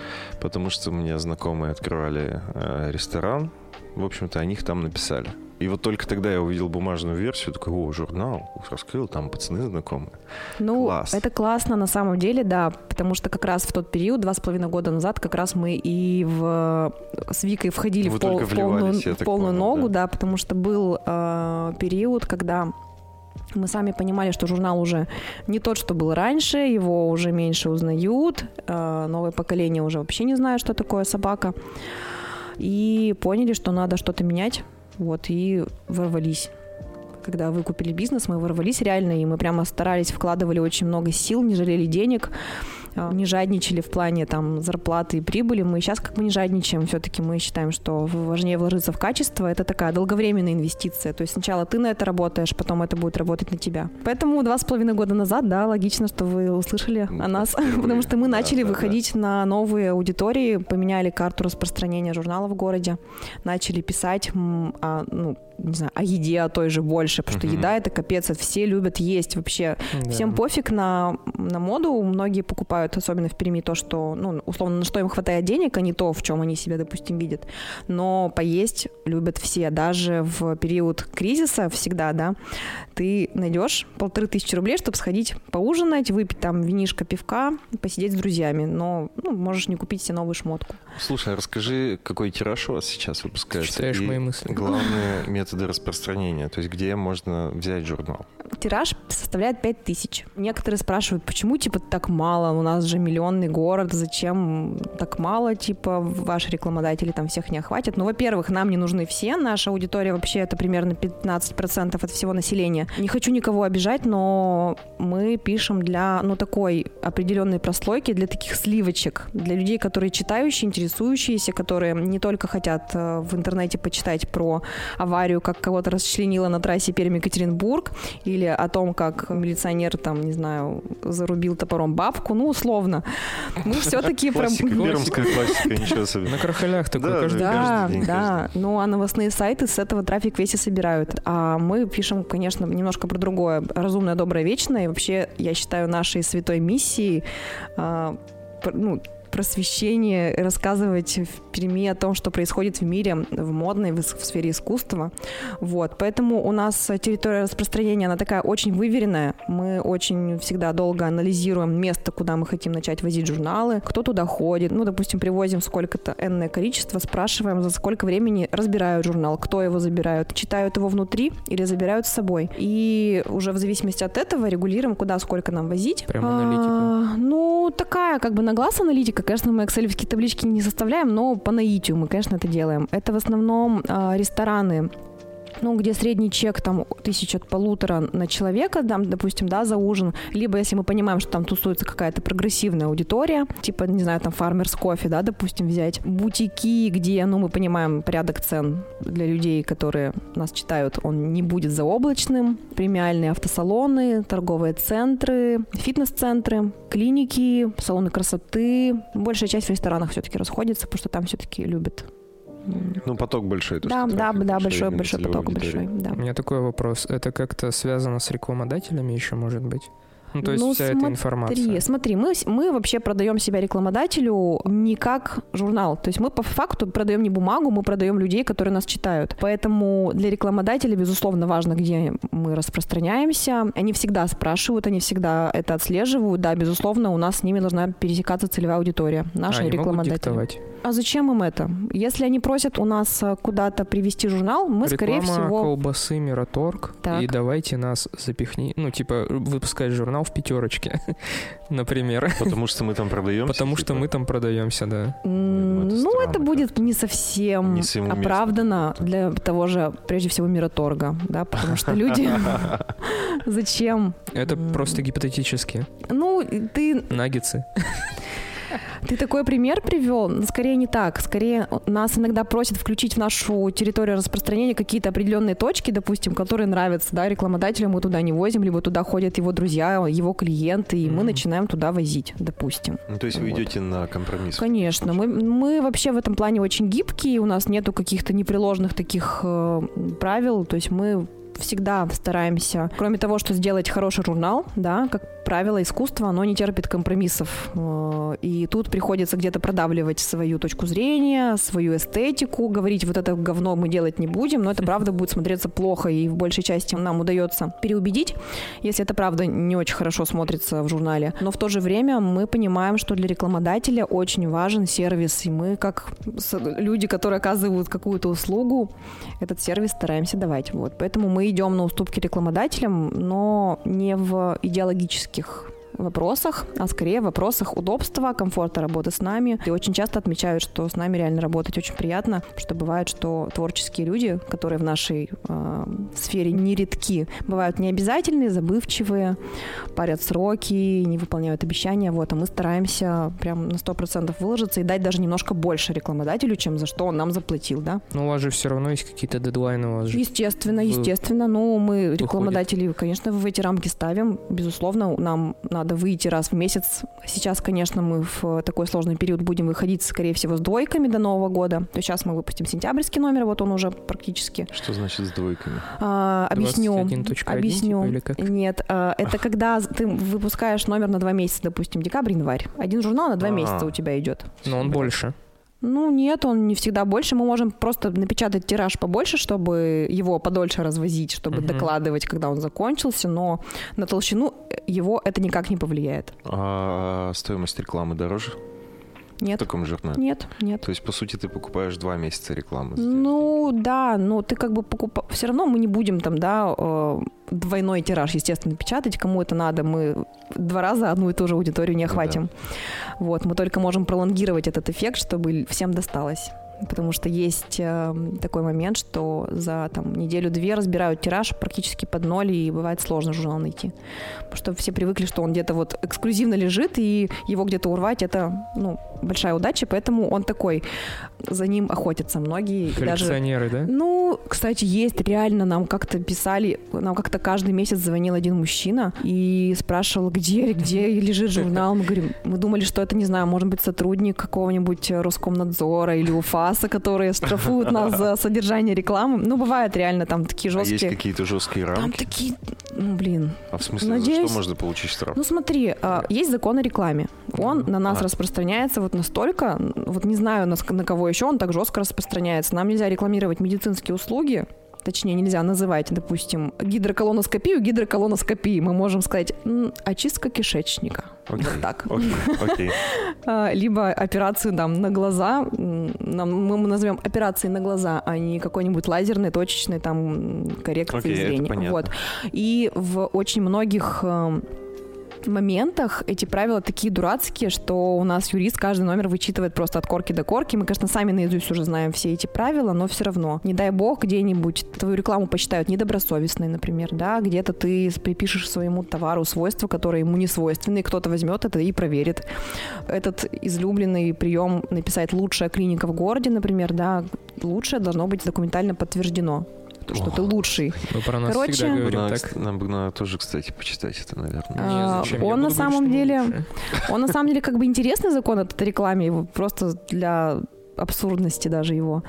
Потому что мне знакомые открывали э, ресторан. В общем-то, о них там написали. И вот только тогда я увидел бумажную версию, такой, о, журнал, раскрыл, там пацаны знакомые. Ну, Класс. это классно на самом деле, да, потому что как раз в тот период, два с половиной года назад, как раз мы и в, с Викой входили Вы в, пол- в полную, в полную понял, ногу, да. да. потому что был э, период, когда мы сами понимали, что журнал уже не тот, что был раньше, его уже меньше узнают, э, новое поколение уже вообще не знает, что такое собака, и поняли, что надо что-то менять, вот, и ворвались. Когда выкупили бизнес, мы ворвались реально, и мы прямо старались, вкладывали очень много сил, не жалели денег, не жадничали в плане там зарплаты и прибыли. Мы сейчас как бы не жадничаем, все-таки мы считаем, что важнее вложиться в качество. Это такая долговременная инвестиция. То есть сначала ты на это работаешь, потом это будет работать на тебя. Поэтому два с половиной года назад, да, логично, что вы услышали Ну, о нас, (laughs) потому что мы Да, начали да, да. выходить на новые аудитории, поменяли карту распространения журнала в городе, начали писать о, ну, не знаю, о еде, о той же больше, потому что еда это капец, это все любят есть вообще. Да. Всем пофиг на, на моду, многие покупают, особенно в Перми, то, что, ну, условно, на что им хватает денег, а не то, в чем они себя, допустим, видят. Но поесть любят все, даже в период кризиса всегда, да, ты найдешь полторы тысячи рублей, чтобы сходить поужинать, выпить там винишко, пивка, посидеть с друзьями, но ну, можешь не купить себе новую шмотку. Слушай, а расскажи, какой тираж у вас сейчас выпускается? Читаешь мои мысли. Главные методы распространения, то есть где можно взять журнал? Тираж составляет 5 тысяч. Некоторые спрашивают, почему, типа, так мало? У нас же миллионный город, зачем так мало, типа, ваши рекламодатели там всех не охватят? Ну, во-первых, нам не нужны все, наша аудитория вообще это примерно 15% от всего населения. Не хочу никого обижать, но мы пишем для, ну, такой определенной прослойки, для таких сливочек, для людей, которые читающие, интересующиеся, которые не только хотят э, в интернете почитать про аварию, как кого-то расчленило на трассе Пермь-Екатеринбург, или о том, как милиционер там, не знаю, зарубил топором бабку, ну, условно. Мы все-таки про... Классика, пермская классика, ничего (laughs) На особенного. крахалях такой каждый да. день. Да, да. Ну, а новостные сайты с этого трафик весь и собирают. А мы пишем, конечно, немножко про другое. Разумное, доброе, вечное. И вообще, я считаю, нашей святой миссией а, ну, просвещение, рассказывать в Перми о том, что происходит в мире, в модной, в, в сфере искусства. Вот. Поэтому у нас территория распространения, она такая очень выверенная. Мы очень всегда долго анализируем место, куда мы хотим начать возить журналы, кто туда ходит. Ну, допустим, привозим сколько-то энное количество, спрашиваем, за сколько времени разбирают журнал, кто его забирают, читают его внутри или забирают с собой. И уже в зависимости от этого регулируем, куда сколько нам возить. Прям аналитика. А, ну, такая как бы на глаз аналитика. Конечно, мы excel таблички не составляем, но по наитию мы, конечно, это делаем. Это в основном а, рестораны, ну, где средний чек там тысяч от полутора на человека, там, допустим, да, за ужин, либо если мы понимаем, что там тусуется какая-то прогрессивная аудитория, типа, не знаю, там, фармерс кофе, да, допустим, взять, бутики, где, ну, мы понимаем порядок цен для людей, которые нас читают, он не будет заоблачным, премиальные автосалоны, торговые центры, фитнес-центры, клиники, салоны красоты. Большая часть в ресторанах все-таки расходится, потому что там все-таки любят Ну, поток большой. то, да, да, да, большой, большой, поток, аудитории. большой, да. У меня такой вопрос. Это как-то связано с рекламодателями еще, может быть? Ну, то есть Ну, вся эта смотри, информация. смотри, мы, мы вообще продаем себя рекламодателю не как журнал. То есть мы по факту продаем не бумагу, мы продаем людей, которые нас читают. Поэтому для рекламодателя, безусловно, важно, где мы распространяемся. Они всегда спрашивают, они всегда это отслеживают. Да, безусловно, у нас с ними должна пересекаться целевая аудитория. Наши А, они могут рекламодатели. диктовать. А зачем им это? Если они просят у нас э, куда-то привести журнал, мы, скорее Реклама всего... колбасы Мираторг. Так. И давайте нас запихни. Ну, типа, выпускать журнал в пятерочке, (laughs) например. Потому что мы там продаем. Потому что мы там продаемся, да. М, это Ну, это будет не совсем оправдано для того же, прежде всего, мироторга, да, потому что люди... (laughs) (laughs) Зачем? Это просто гипотетически. Ну, ты, Наггетсы. Ты такой пример привел, но скорее не так. Скорее нас иногда просят включить в нашу территорию распространения какие-то определенные точки, допустим, которые нравятся, да, рекламодателю мы туда не возим, либо туда ходят его друзья, его клиенты, и мы Мгм. начинаем туда возить, допустим. Ну, то есть вы Вот. идете на компромисс. Конечно, мы, мы вообще в этом плане очень гибкие, у нас нету каких-то непреложных таких э, правил, то есть мы всегда стараемся, кроме того, что сделать хороший журнал, да, как правило, искусство, оно не терпит компромиссов. Э, И тут приходится где-то продавливать свою точку зрения, свою эстетику, говорить, вот это говно мы делать не будем, но это (laughs) правда будет смотреться плохо, и в большей части нам удается переубедить, если это правда не очень хорошо смотрится в журнале. Но в то же время мы понимаем, что для рекламодателя очень важен сервис, и мы, как люди, которые оказывают какую-то услугу, этот сервис стараемся давать. Вот. Поэтому мы идем на уступки рекламодателям, но не в идеологических вопросах, а скорее в вопросах удобства, комфорта работы с нами. И очень часто отмечают, что с нами реально работать очень приятно, что бывает, что творческие люди, которые в нашей э, сфере не редки, бывают необязательные, забывчивые, парят сроки, не выполняют обещания, вот, а мы стараемся прям на 100% выложиться и дать даже немножко больше рекламодателю, чем за что он нам заплатил, да? Ну, у вас же все равно есть какие-то дедлайны. У вас же Естественно, вы- естественно. Ну, мы рекламодатели, конечно, в эти рамки ставим. Безусловно, нам надо выйти раз в месяц. Сейчас, конечно, мы в такой сложный период будем выходить, скорее всего, с двойками до Нового года. То есть сейчас мы выпустим сентябрьский номер, вот он уже практически. Что значит с двойками? А, объясню. 21.1 Объясню. типа, или как? Нет, а, это когда ты выпускаешь номер на два месяца, допустим, декабрь-январь. Один журнал на два А. месяца у тебя идет. Но он больше. Ну, нет, он не всегда больше. Мы можем просто напечатать тираж побольше, чтобы его подольше развозить, чтобы Мгм. докладывать, когда он закончился, но на толщину его это никак не повлияет. А стоимость рекламы дороже в Нет, таком журнале? нет, нет. То есть, по сути, ты покупаешь два месяца рекламы. Ну, да, но ты как бы покупаешь... Все равно мы не будем там, да, э, двойной тираж, естественно, печатать. Кому это надо, мы два раза одну и ту же аудиторию не Ну да. охватим. Вот, мы только можем пролонгировать этот эффект, чтобы всем досталось. Потому что есть э, такой момент, что за там, неделю-две разбирают тираж практически под ноль, и бывает сложно журнал найти. Потому что все привыкли, что он где-то вот эксклюзивно лежит, и его где-то урвать, это ну, большая удача, поэтому он такой, за ним охотятся многие. и даже Коллекционеры, да? ну, кстати, есть реально, нам как-то писали, нам как-то каждый месяц звонил один мужчина и спрашивал, где, где лежит журнал. Мы говорим, мы думали, что это, не знаю, может быть, сотрудник какого-нибудь Роскомнадзора или УФАСа, которые штрафуют нас за содержание рекламы. Ну, бывает реально там такие А есть жесткие. какие-то жесткие Там рамки? такие, ну, блин. А в смысле, за Надеюсь- что можно получить штраф? Ну, смотри, а, есть закон о рекламе. Он на нас А. распространяется вот настолько, вот не знаю, на, на кого еще он так жестко распространяется. Нам нельзя рекламировать медицинские услуги, точнее, нельзя называть, допустим, гидроколоноскопию гидроколоноскопией. Мы можем сказать «М, очистка кишечника. Вот так. Окей, окей. (laughs) А, Либо операцию там на глаза, нам, мы назовем операцией на глаза, а не какой-нибудь лазерной, точечной там коррекции это зрения. Вот. И в очень многих эм, моментах эти правила такие дурацкие, что у нас юрист каждый номер вычитывает просто от корки до корки. Мы, конечно, сами наизусть уже знаем все эти правила, но все равно, не дай бог, где-нибудь твою рекламу посчитают недобросовестной, например, да, где-то ты припишешь своему товару свойства, которые ему не свойственны, кто-то возьмет это и проверит. Этот излюбленный прием написать «лучшая клиника в городе», например, да, лучшее должно быть документально подтверждено, то, что ты лучший. Мы про нас Короче- всегда говорим Надо, так. Нам бы надо тоже, кстати, почитать это, наверное. А, Не, зачем? Я он на самом деле-. Он на самом деле как бы интересный закон этот рекламе, его просто для абсурдности даже его.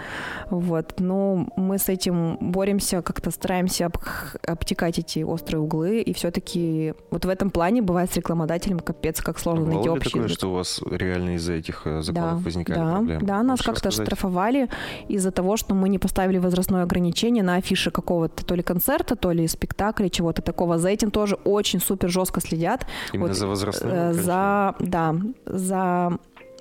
Вот. Но мы с этим боремся, как-то стараемся об, обтекать эти острые углы, и все-таки вот в этом плане бывает с рекламодателем капец, как сложно Бывало найти общий такое, язык. что у вас реально из-за этих э, законов да, возникали да, проблемы? Да, нас как-то штрафовали из-за того, что мы не поставили возрастное ограничение на афише какого-то то ли концерта, то ли спектакля, чего-то такого. За этим тоже очень супер жестко следят. Именно вот, за возрастное Э? За, да, за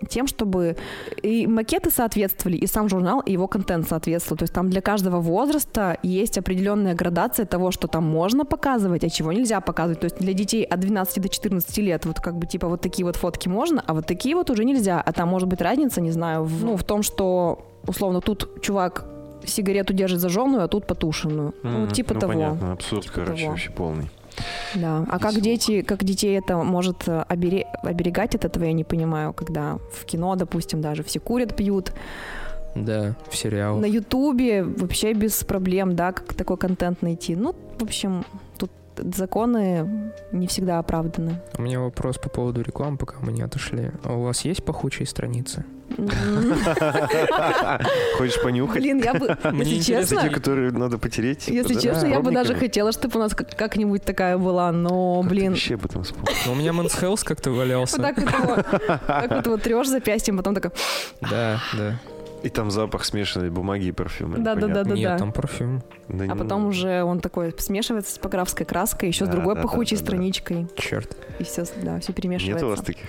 тем, чтобы и макеты соответствовали, и сам журнал, и его контент соответствовал. То есть там для каждого возраста есть определенная градация того, что там можно показывать, а чего нельзя показывать. То есть для детей от 12 до 14 лет вот как бы типа вот такие вот фотки можно, а вот такие вот уже нельзя. А там может быть разница, не знаю, в, ну, в том, что условно тут чувак сигарету держит зажженную, а тут потушенную. Ну, Мгм. типа ну, того. понятно, абсурд, Типа короче, того. вообще полный. Да. А как дети, как детей это может э, обере- оберегать от этого, я не понимаю, когда в кино, допустим, даже все курят, пьют. Да, в сериалах. На Ютубе вообще без проблем, да, как такой контент найти. Ну, в общем, законы не всегда оправданы. У меня вопрос по поводу рекламы, пока мы не отошли. А у вас есть пахучие страницы? (laughs) Хочешь понюхать? Блин, я бы, (laughs) если честно, Те, которые надо потереть? если честно, я бы даже хотела, чтобы у нас как- как-нибудь такая была, но, блин, вообще об этом вспомнил? Ну, у меня Health как-то валялся. (laughs) вот так вот его, так вот его трешь запястьем, потом такой, Да, да. И там запах смешанной бумаги и парфюма. Да-да-да. непонятно. Нет, да. там парфюм. Да а не- потом уже он такой смешивается с типографской краской, еще с Да, другой да, да, пахучей да, да. страничкой, Черт. и все, да, все Нет перемешивается. у вас таких?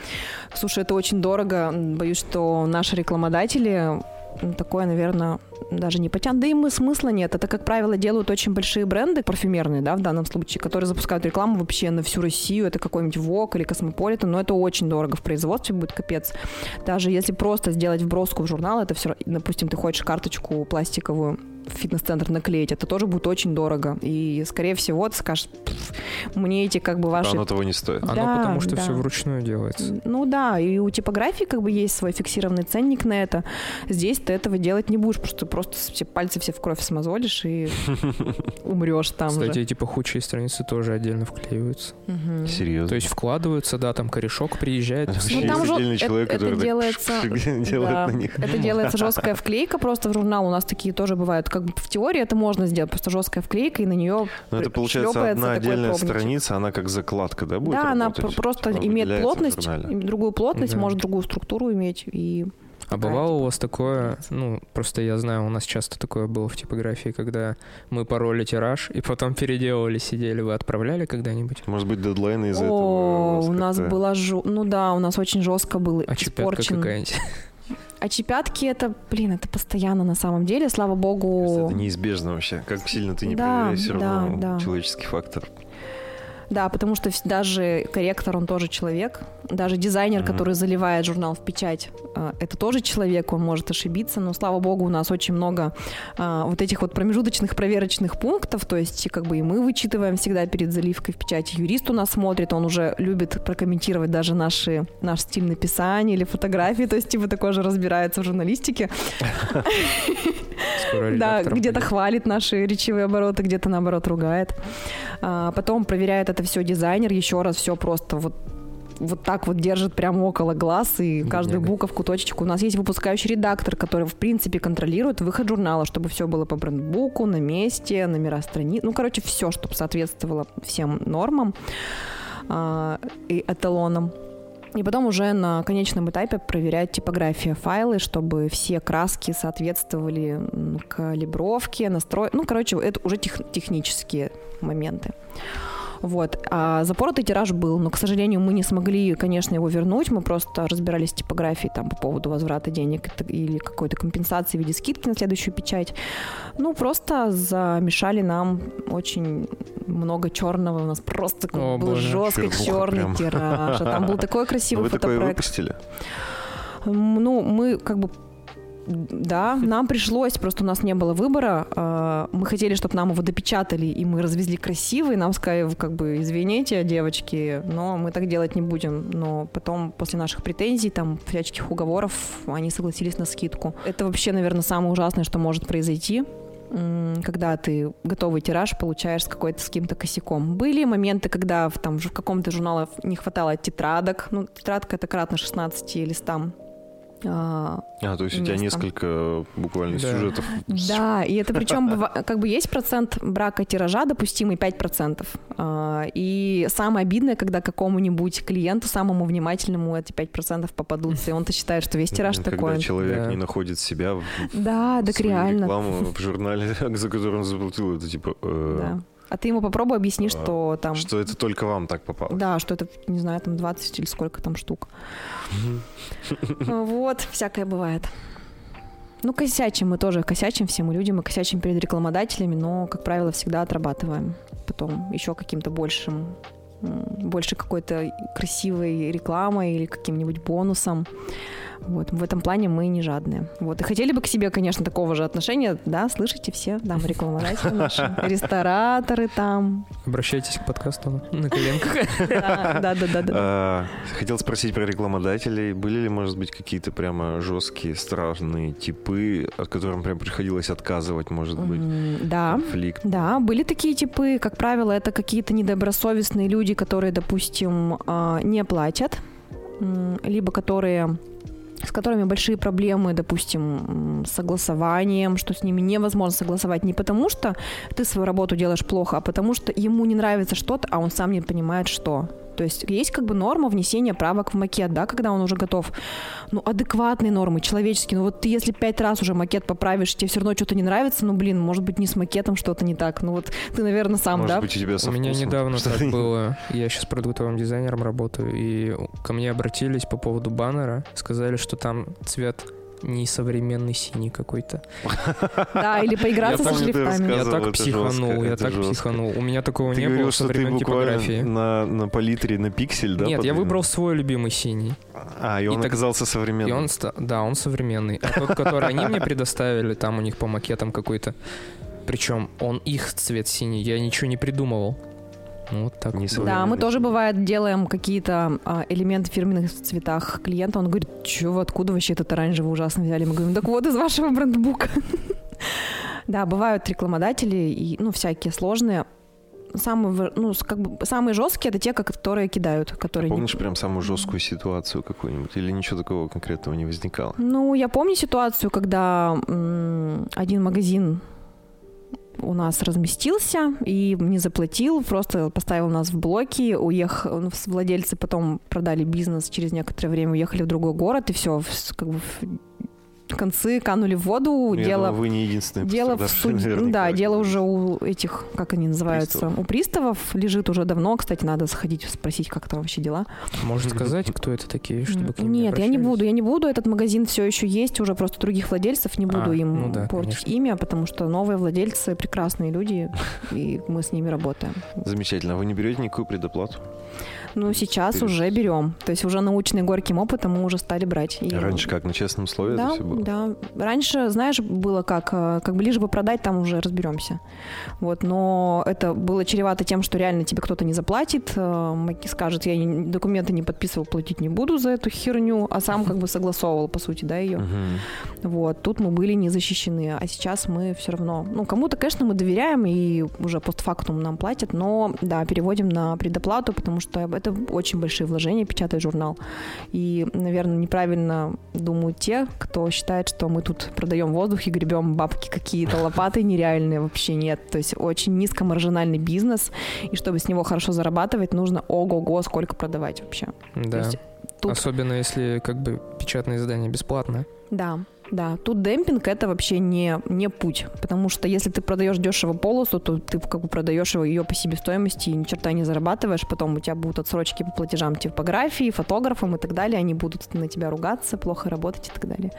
Слушай, это очень дорого. Боюсь, что наши рекламодатели такое, наверное, даже не потянут. Да и мы смысла нет. Это, как правило, делают очень большие бренды, парфюмерные, да, в данном случае, которые запускают рекламу вообще на всю Россию. Это какой-нибудь Vogue или Космополитен, но это очень дорого в производстве будет капец. Даже если просто сделать вброску в журнал, это все, допустим, ты хочешь карточку пластиковую фитнес-центр наклеить, это тоже будет очень дорого. И, скорее всего, ты скажешь, «Пф, мне эти как бы ваши Оно того не стоит. Оно Да, потому что да. все вручную делается. ну да, и у типографии как бы есть свой фиксированный ценник на это. Здесь ты этого делать не будешь, потому что ты просто все пальцы все в кровь смазолишь и (laughs) умрешь там Кстати, же. эти пахучие страницы тоже отдельно вклеиваются. Серьезно. То есть вкладываются, да, там корешок приезжает. Ну, там есть же отдельный это- человек, это который так делается- (laughs) делает Да, на них. Это делается жесткая вклейка просто в журнал. У нас такие тоже бывают. Как бы в теории это можно сделать, просто жесткая вклейка, и на нее Но это получается одна отдельная пробничек. страница, она как закладка, да, будет Да, она работать? пр- просто Она имеет выделяется в плотность, другую плотность, Да. может другую структуру иметь. И А бывало типа, у вас такое, ну, просто я знаю, у нас часто такое было в типографии, когда мы пороли тираж и потом переделывали, сидели. Вы отправляли когда-нибудь? Может быть, дедлайны из-за О, этого у нас как-то- была жу... Ну да, у нас очень жестко был А испорчен. какая-нибудь? А чепятки это, блин, это постоянно на самом деле, слава богу. Это неизбежно вообще. Как сильно ты не Да, проверяешь, все да, равно да. человеческий фактор. Да, потому что даже корректор, он тоже человек. Даже дизайнер, Мгм. который заливает журнал в печать, э, это тоже человек, он может ошибиться. Но, слава богу, у нас очень много а, вот этих вот промежуточных проверочных пунктов. То есть, как бы и мы вычитываем всегда перед заливкой в печать. Юрист у нас смотрит, он уже любит прокомментировать даже наши, наш стиль написания или фотографии. То есть, типа, такой же разбирается в журналистике. (laughs) Да, где-то хвалит наши речевые обороты, где-то наоборот ругает. А, потом проверяет это все дизайнер, еще раз все просто вот вот так вот держит прямо около глаз и каждую буковку, точечку. У нас есть выпускающий редактор, который, в принципе, контролирует выход журнала, чтобы все было по брендбуку, на месте, номера страниц. Ну, короче, все, чтобы соответствовало всем нормам а, и эталонам. И потом уже на конечном этапе проверять типография файлы, чтобы все краски соответствовали калибровке, настрой. Ну, короче, это уже тех- технические моменты. Вот. А запоротый тираж был, но, к сожалению, мы не смогли, конечно, его вернуть. Мы просто разбирались с типографией там, по поводу возврата денег или какой-то компенсации в виде скидки на следующую печать. Ну, просто замешали нам очень много черного. У нас просто О, был боже. Чернуха черный прям. тираж. А там был такой (laughs) Но красивый вы такое фотопроект. выпустили? М, Ну, мы как бы да, нам пришлось, просто у нас не было выбора. А, Мы хотели, чтобы нам его допечатали, и мы развезли красивый. Нам сказали, как бы, извините, девочки, но мы так делать не будем. Но потом, после наших претензий, там, всяческих уговоров, они согласились на скидку. Это вообще, наверное, самое ужасное, что может произойти когда ты готовый тираж получаешь с какой-то с каким-то косяком. Были моменты, когда в, там, в каком-то журнале не хватало тетрадок. Ну, тетрадка — это кратно 16 листам а, А, то есть у тебя несколько буквально Да. сюжетов. (laughs) Да, и это причем как бы есть процент брака тиража допустимый 5%. А, И самое обидное, когда какому-нибудь клиенту, самому внимательному, эти 5% попадутся, и он-то считает, что весь тираж Когда такой. человек Да. не находит себя в Да, так реально. рекламу в журнале, (laughs) за который он заплатил, это типа... э, Да. А ты ему попробуй объясни, А, что там... Что это только вам так попало. Да, что это, не знаю, там 20 или сколько там штук. (laughs) Вот, всякое бывает. Ну, косячим мы тоже, косячим все мы люди, мы косячим перед рекламодателями, но, как правило, всегда отрабатываем. Потом еще каким-то большим, больше какой-то красивой рекламой или каким-нибудь бонусом. Вот, в этом плане мы не жадные. Вот, и хотели бы к себе, конечно, такого же отношения, да, слышите все, там, рекламодатели наши, рестораторы там. Обращайтесь к подкасту на коленках. (laughs) Да, да, да. А, Хотел спросить про рекламодателей. Были ли, может быть, какие-то прямо жесткие, страшные типы, от которым прям приходилось отказывать, может быть? Да, Конфликт. Да, были такие типы, как правило, это какие-то недобросовестные люди, которые, допустим, а, не платят, либо которые с которыми большие проблемы, допустим, с согласованием, что с ними невозможно согласовать не потому, что ты свою работу делаешь плохо, а потому что ему не нравится что-то, а он сам не понимает, что. То есть есть как бы норма внесения правок в макет, да, когда он уже готов. Ну, адекватные нормы, человеческие. Ну, вот ты если пять раз уже макет поправишь, тебе все равно что-то не нравится, ну, блин, может быть, не с макетом что-то не так. Ну, вот ты, наверное, сам, Может да? быть, у тебя У меня недавно так было. (laughs) Я сейчас продуктовым дизайнером работаю, и ко мне обратились по поводу баннера. Сказали, что там цвет несовременный синий какой-то. Да, или поиграться со ты шрифтами. Я так психанул, жестко, я так жестко. психанул. У меня такого Ты не было говорил, со что ты времен типографии. на, на палитре, на пиксель, да? Нет, я выбрал свой любимый синий. А, и он И так- оказался И современным. да, он современный. А тот, который они мне предоставили, там у них по макетам какой-то. Причем он их цвет синий, я ничего не придумывал. Вот так. Не. Да, мы тоже бывает делаем какие-то а, элементы в фирменных цветах клиента. Он говорит, что вы откуда вообще этот оранжевый ужасно взяли? Мы говорим, так вот из вашего брендбука. (laughs) Да, бывают рекламодатели и ну всякие сложные. Самые, ну, как бы, самые жесткие это те, которые кидают, которые не- Помнишь прям самую жесткую ситуацию какую-нибудь? Или ничего такого конкретного не возникало? Ну, я помню ситуацию, когда м, один магазин у нас разместился и не заплатил, просто поставил нас в блоки, уехал, ну, владельцы потом продали бизнес, через некоторое время уехали в другой город, и все, как бы концы канули в воду, Ну, Я дело... думаю, вы не единственные Дело в (laughs) наверняка, да, дело уже у этих, как они называются, Приставов. у приставов лежит уже давно. Кстати, надо сходить спросить, как там вообще дела. Может сказать, кто это такие, чтобы к ним Нет, я не буду, я не буду. Этот магазин все еще есть, уже просто других владельцев не буду А, им ну да, портить конечно. имя, потому что новые владельцы прекрасные люди, и мы с ними работаем. Замечательно. А вы не берете никакую предоплату? Ну, сейчас уже берем. То есть уже наученные горьким опытом мы уже стали брать. И- Раньше как, на честном слове да, это все было? да. Раньше, знаешь, было как, э, как бы лишь бы продать, там уже разберемся. Вот, но это было чревато тем, что реально тебе кто-то не заплатит, э, скажет, я документы не подписывал, платить не буду за эту херню, а сам как бы согласовывал, по сути, да, ее. Вот, тут мы были не защищены, а сейчас мы все равно, ну, кому-то, конечно, мы доверяем и уже постфактум нам платят, но, да, переводим на предоплату, потому что это очень большие вложения, печатать журнал. И, наверное, неправильно думают те, кто считает, что мы тут продаем воздух и гребем бабки какие-то, лопаты нереальные, вообще нет. То есть очень низкомаржинальный бизнес, и чтобы с него хорошо зарабатывать, нужно ого-го сколько продавать вообще. Да. тут Особенно если как бы печатное издание бесплатное. Да, да. Тут демпинг это вообще не, не путь. Потому что если ты продаешь дешево полосу, то ты как бы продаешь его ее по себестоимости и ни черта не зарабатываешь. Потом у тебя будут отсрочки по платежам типографии, фотографам и так далее. Они будут на тебя ругаться, плохо работать и так далее.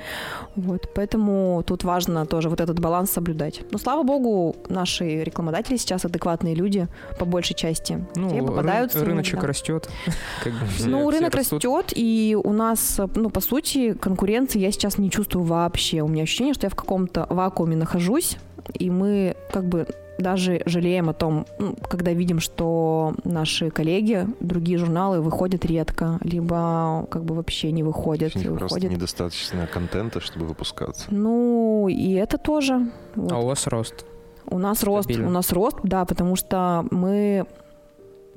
Вот. Поэтому тут важно тоже вот этот баланс соблюдать. Но слава богу, наши рекламодатели сейчас адекватные люди по большей части. Ну, Те ры- попадаются рыночек иногда. растет. (laughs) Как бы все- Ну, все рынок растет, и у нас, ну, по сути, конкуренции я сейчас не чувствую вообще. У меня ощущение, что я в каком-то вакууме нахожусь, и мы как бы даже жалеем о том, когда видим, что наши коллеги, другие журналы выходят редко, либо как бы вообще не выходят. У них просто выходят. недостаточно контента, чтобы выпускаться. Ну, и это тоже. Вот. А у вас рост. У нас рост, Стабильно. у нас рост, да, потому что мы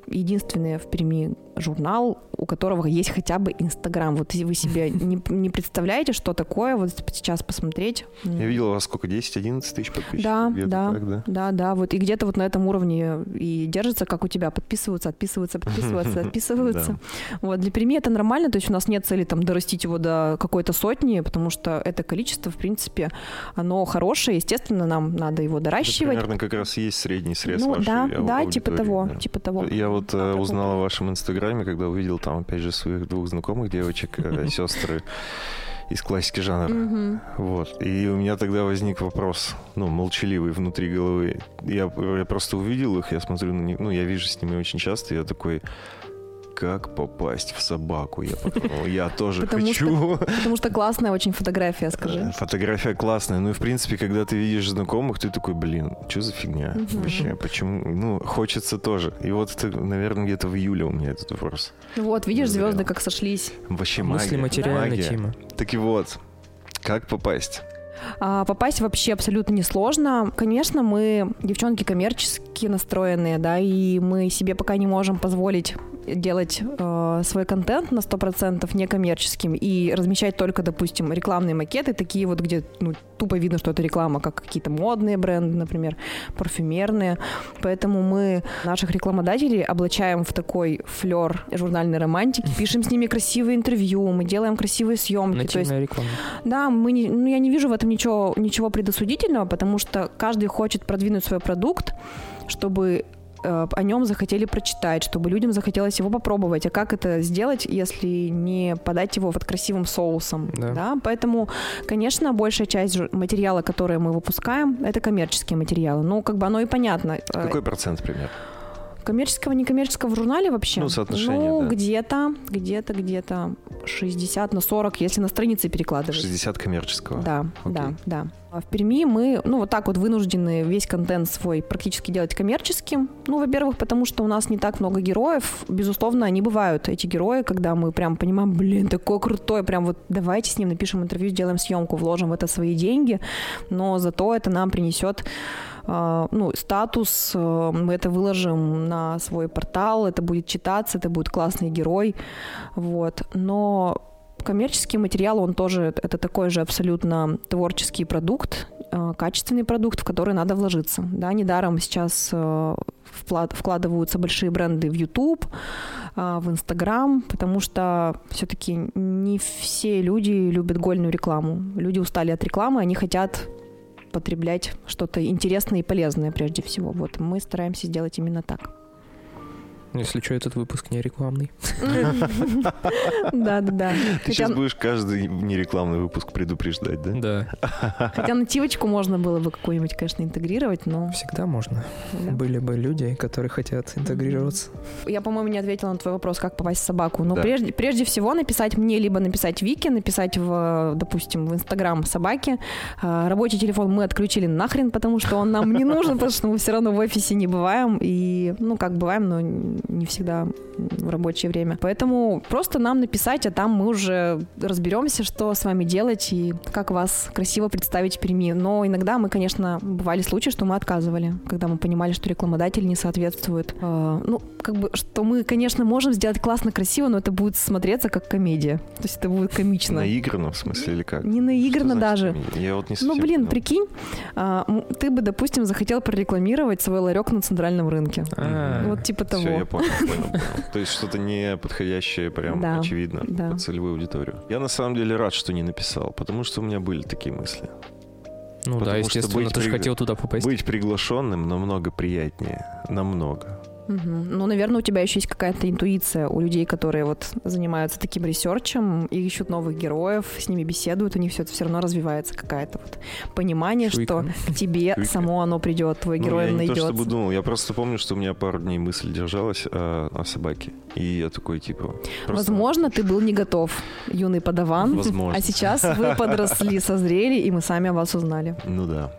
единственные в Перми журнал, у которого есть хотя бы Инстаграм. Вот вы себе (laughs) не, не представляете, что такое, вот сейчас посмотреть. Я видел у вас сколько, 10-11 тысяч подписчиков? Да, да, так, да? да, да, вот и где-то вот на этом уровне и держится, как у тебя, подписываются, отписываются, (laughs) подписываются, отписываются. Вот, для Перми это нормально, то есть у нас нет цели там дорастить его до какой-то сотни, потому что это количество, в принципе, оно хорошее, естественно, нам надо его Это доращивать. примерно как раз и есть средний срез Ну вашей да, да, типа того, да. типа того. Я вот э, А, такого. узнал о вашем инстаграме, когда увидел там, опять же, своих двух знакомых девочек, э, (laughs) сестры из классики жанра. Вот. И у меня тогда возник вопрос, ну, молчаливый внутри головы. Я, я просто увидел их, я смотрю на них, ну, я вижу с ними очень часто, я такой, как попасть в собаку? Я подумал, я (laughs) тоже Потому хочу. Потому что классная очень фотография, скажи. Фотография классная. Ну и, в принципе, когда ты видишь знакомых, ты такой, блин, что за фигня Мгм. вообще? Почему? Ну, хочется тоже. И вот это, наверное, где-то в июле у меня этот вопрос. Ну Вот, видишь, Назрел. звезды как сошлись. Вообще Мысли магия. материальной Магия. темы. Так и вот, как попасть? А, попасть вообще абсолютно несложно. Конечно, мы девчонки коммерчески настроенные, да, и мы себе пока не можем позволить делать э, свой контент на 100% некоммерческим и размещать только, допустим, рекламные макеты, такие вот, где ну, тупо видно, что это реклама, как какие-то модные бренды, например, парфюмерные. Поэтому мы наших рекламодателей облачаем в такой флер журнальной романтики, (laughs) пишем с ними красивые интервью, мы делаем красивые съемки. То есть Нативная реклама. да, мы не, ну, я не вижу в этом ничего, ничего предосудительного, потому что каждый хочет продвинуть свой продукт, чтобы о нем захотели прочитать, чтобы людям захотелось его попробовать. А как это сделать, если не подать его вот красивым соусом? Да. Поэтому, конечно, большая часть материала, который мы выпускаем, это коммерческие материалы. Ну, как бы оно и понятно. Э, Какой процент пример? Коммерческого, некоммерческого в журнале вообще? Ну, соотношение, Ну, да. где-то, где-то, где-то 60 на 40, если на странице перекладывать. 60 коммерческого. Да, Окей. да, да. А в Перми мы, ну, вот так вот вынуждены весь контент свой практически делать коммерческим. Ну, во-первых, потому что у нас не так много героев. Безусловно, они бывают, эти герои, когда мы прям понимаем, блин, такой крутой, прям вот давайте с ним напишем интервью, сделаем съемку, вложим в это свои деньги. Но зато это нам принесет ну, статус, э, мы это выложим на свой портал, это будет читаться, это будет классный герой, вот. Но коммерческий материал, он тоже, это такой же абсолютно творческий продукт, э, качественный продукт, в который надо вложиться. Да, недаром сейчас э, вклад- вкладываются большие бренды в YouTube, э, в Instagram, потому что все-таки не все люди любят гольную рекламу. Люди устали от рекламы, они хотят потреблять что-то интересное и полезное прежде всего. Вот мы стараемся сделать именно так. Если что, этот выпуск не рекламный. Да, да, да. Ты сейчас будешь каждый нерекламный выпуск предупреждать, да? Да, хотя нативочку можно было бы какую-нибудь, конечно, интегрировать, но... всегда можно. Были бы люди, которые хотят интегрироваться. Я, по-моему, не ответила на твой вопрос, как попасть в собаку. Но прежде, прежде всего написать мне, либо написать Вике, написать в, допустим, в Инстаграм собаки. А, Рабочий телефон мы отключили нахрен, потому что он нам не нужен, потому что мы все равно в офисе не бываем. И, ну, как бываем, но не всегда в рабочее время. Поэтому просто нам написать, а там мы уже разберемся, что с вами делать и как вас красиво представить в Перми. Но иногда мы, конечно, бывали случаи, что мы отказывали, когда мы понимали, что рекламодатель не соответствует. э, ну, как бы, что мы, конечно, можем сделать классно, красиво, но это будет смотреться как комедия. То есть это будет комично. Наигранно, в смысле, или как? Не значит даже. комедия? Я вот не Ну, блин, понял. прикинь, а, ты бы, допустим, захотел прорекламировать свой ларек на центральном рынке. А, Вот типа того. Все, я понял, (laughs) понял, понял. То есть что-то не подходящее, прям Да, очевидно, да. под целевую аудиторию. Я на самом деле рад, что не написал, потому что у меня были такие мысли. Ну да, потому что естественно, ты же при- хотел туда попасть. Быть приглашенным намного приятнее. Намного. Мгм. Ну, наверное, у тебя еще есть какая-то интуиция у людей, которые вот занимаются таким ресерчем и ищут новых героев, с ними беседуют, у них все это все равно развивается какая-то вот понимание, Чуйка. что к тебе Чуйка. само оно придет, твой Ну, герой я не то чтобы думал, я просто помню, что у меня пару дней мысль держалась о, о собаке. И я такой, типа... просто- Возможно, ты был не готов, юный подаван, (laughs) Возможно. а сейчас вы подросли, (laughs) созрели, и мы сами о вас узнали. Ну да.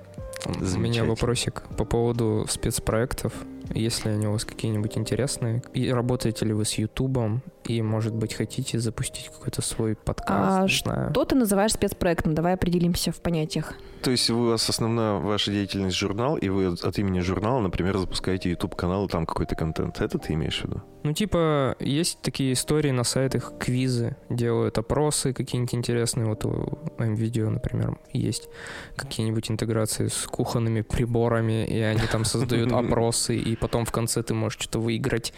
У меня вопросик по поводу спецпроектов. Если они у вас какие-нибудь интересные, и работаете ли вы с Ютубом, и, может быть, хотите запустить какой-то свой подкаст, А не знаю. Что ты называешь спецпроектом? Давай определимся в понятиях. То есть у вас основная ваша деятельность журнал, и вы от имени журнала, например, запускаете YouTube-канал, и там какой-то контент. Это ты имеешь в виду? Ну, типа, есть такие истории на сайтах, квизы, делают опросы какие-нибудь интересные. Вот у M-Video, например, есть какие-нибудь интеграции с кухонными приборами, и они там создают (laughs) опросы, и потом в конце ты можешь что-то выиграть.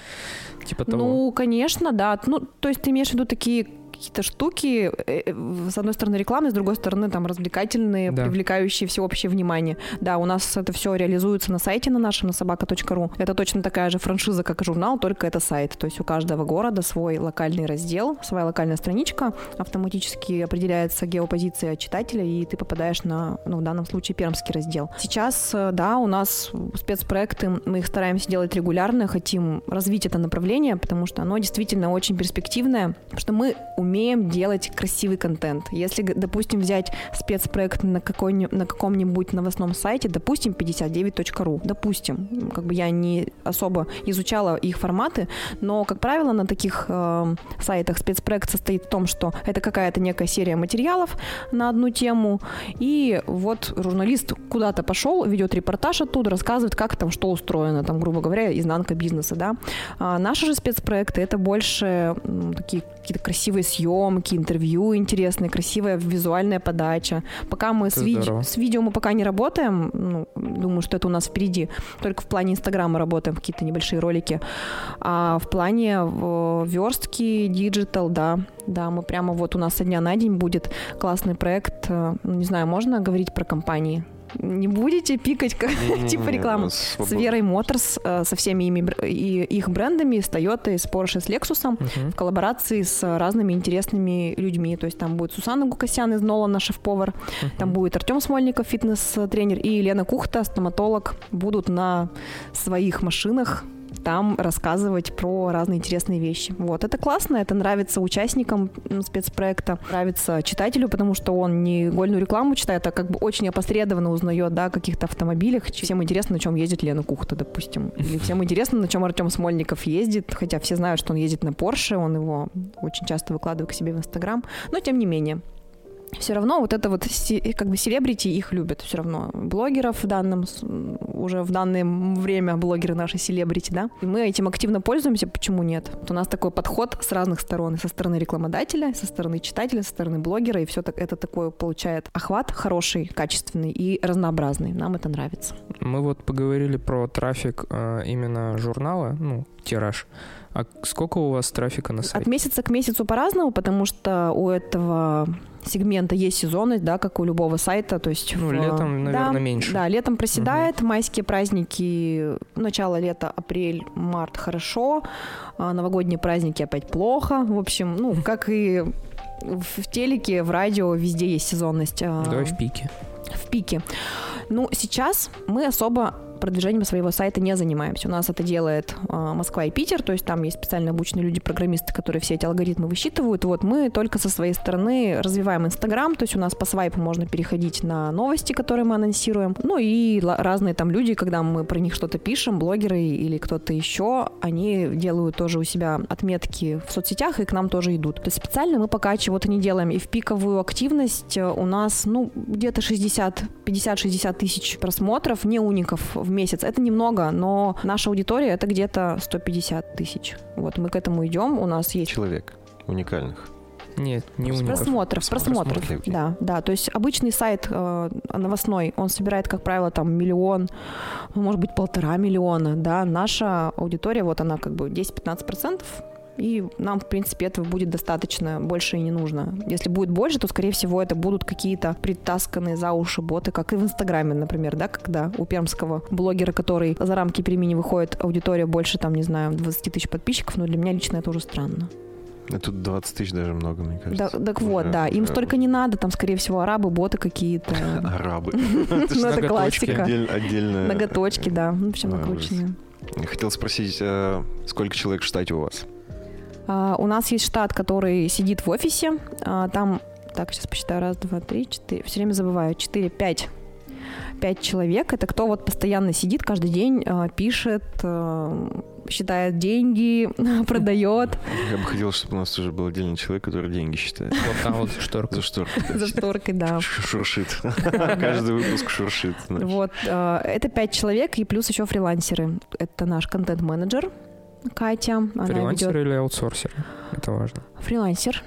Типа того. Ну, конечно, да. Ну, то есть ты имеешь в виду такие какие-то штуки, э, э, с одной стороны рекламные, с другой стороны там развлекательные, Да. привлекающие всеобщее внимание. Да, у нас это все реализуется на сайте на нашем, на собака.ру. Это точно такая же франшиза, как и журнал, только это сайт. То есть у каждого города свой локальный раздел, своя локальная страничка, автоматически определяется геопозиция читателя, и ты попадаешь на, ну, в данном случае, пермский раздел. Сейчас, э, да, у нас спецпроекты, мы их стараемся делать регулярно, хотим развить это направление, потому что оно действительно очень перспективное, потому что мы умеем делать красивый контент. Если, допустим, взять спецпроект на, какой на каком-нибудь новостном сайте, допустим, 59.ru, допустим, как бы я не особо изучала их форматы, но, как правило, на таких э, сайтах спецпроект состоит в том, что это какая-то некая серия материалов на одну тему, и вот журналист куда-то пошел, ведет репортаж оттуда, рассказывает, как там что устроено, там, грубо говоря, изнанка бизнеса, да. А наши же спецпроекты это больше м, такие какие-то красивые съемки, интервью интересные, красивая визуальная подача. Пока мы с, здорово. с видео мы пока не работаем, ну, думаю, что это у нас впереди. Только в плане Инстаграма работаем, какие-то небольшие ролики. А в плане верстки, digital, да, да, мы прямо вот у нас со дня на день будет классный проект. э, Не знаю, можно говорить про компании? Не будете пикать как типа рекламы? С Верой Моторс, э, со всеми ими и их брендами, с Toyota, с Porsche, с Lexus, в коллаборации с разными интересными людьми. То есть там будет Сусанна Гукасян из Нолана, шеф-повар, там будет Артем Смольников, фитнес-тренер, и Елена Кухта, стоматолог, будут на своих машинах там рассказывать про разные интересные вещи. Вот, это классно, это нравится участникам спецпроекта, нравится читателю, потому что он не гольную рекламу читает, а как бы очень опосредованно узнает, да, о каких-то автомобилях. Всем интересно, на чем ездит Лена Кухта, допустим. Или всем интересно, на чем Артем Смольников ездит, хотя все знают, что он ездит на Порше, он его очень часто выкладывает к себе в Инстаграм, но тем не менее все равно вот это вот как бы селебрити их любят все равно. Блогеров в данном, уже в данное время блогеры наши селебрити, да. И мы этим активно пользуемся, почему нет? Вот у нас такой подход с разных сторон. Со стороны рекламодателя, со стороны читателя, со стороны блогера. И все так, это такое получает охват хороший, качественный и разнообразный. Нам это нравится. Мы вот поговорили про трафик э, именно журнала, ну, тираж. А сколько у вас трафика на От сайте? месяца к месяцу по-разному, потому что у этого сегмента есть сезонность, да, как у любого сайта, то есть Ну, в- летом, наверное, да, меньше. Да, летом проседает, майские праздники, начало лета, апрель, март хорошо, а новогодние праздники опять плохо, в общем, ну, как и в телеке, в радио, везде есть сезонность. а, Давай в пике. в пике. Ну, сейчас мы особо продвижением своего сайта не занимаемся. У нас это делает а, Москва и Питер, то есть там есть специально обученные люди, программисты, которые все эти алгоритмы высчитывают. Вот мы только со своей стороны развиваем Инстаграм, то есть у нас по свайпу можно переходить на новости, которые мы анонсируем. Ну и разные там люди, когда мы про них что-то пишем, блогеры или кто-то еще, они делают тоже у себя отметки в соцсетях и к нам тоже идут. То есть специально мы пока чего-то не делаем. И в пиковую активность э, у нас, ну, где-то 60, 50-60 тысяч просмотров, не уников в месяц. Это немного, но наша аудитория это где-то 150 тысяч. Вот мы к этому идем. У нас есть Человек уникальных. Нет, не Просмотров. уников. просмотров, Просмотров, просмотров. Да, да. То есть обычный сайт э, новостной, он собирает, как правило, там миллион, ну, может быть, полтора миллиона, да. Наша аудитория, вот она как бы 10-15 процентов, и нам, в принципе, этого будет достаточно, больше и не нужно. Если будет больше, то, скорее всего, это будут какие-то притасканные за уши боты, как и в Инстаграме, например, да, когда у пермского блогера, который за рамки пельмени выходит, аудитория больше, там, не знаю, 20 тысяч подписчиков, но для меня лично это уже странно. А тут 20 тысяч даже много, мне Да, кажется. так вот, Уже- да, им уже столько не надо, там, скорее всего, арабы, боты какие-то. (laughs) Арабы. (laughs) Ну, это классика. Отдель- Отдельно. Ноготочки, да, ну, в общем, Да, накрученные. Хотел спросить, а сколько человек в штате у вас? А, У нас есть штат, который сидит в офисе, а, там, так, сейчас посчитаю, раз, два, три, четыре, все время забываю, четыре, пять Пять человек — это кто вот постоянно сидит, каждый день э, пишет, э, считает деньги, (laughs) продает. Я бы хотел, чтобы у нас тоже был отдельный человек, который деньги считает. Вот там вот шторка. За шторкой. За шторкой, да. Шуршит. (laughs) (laughs) Каждый выпуск шуршит. значит. Вот, э, это пять человек и плюс еще фрилансеры. Это наш контент-менеджер Катя. Она Фрилансеры ведет или аутсорсеры? Это важно. фрилансер.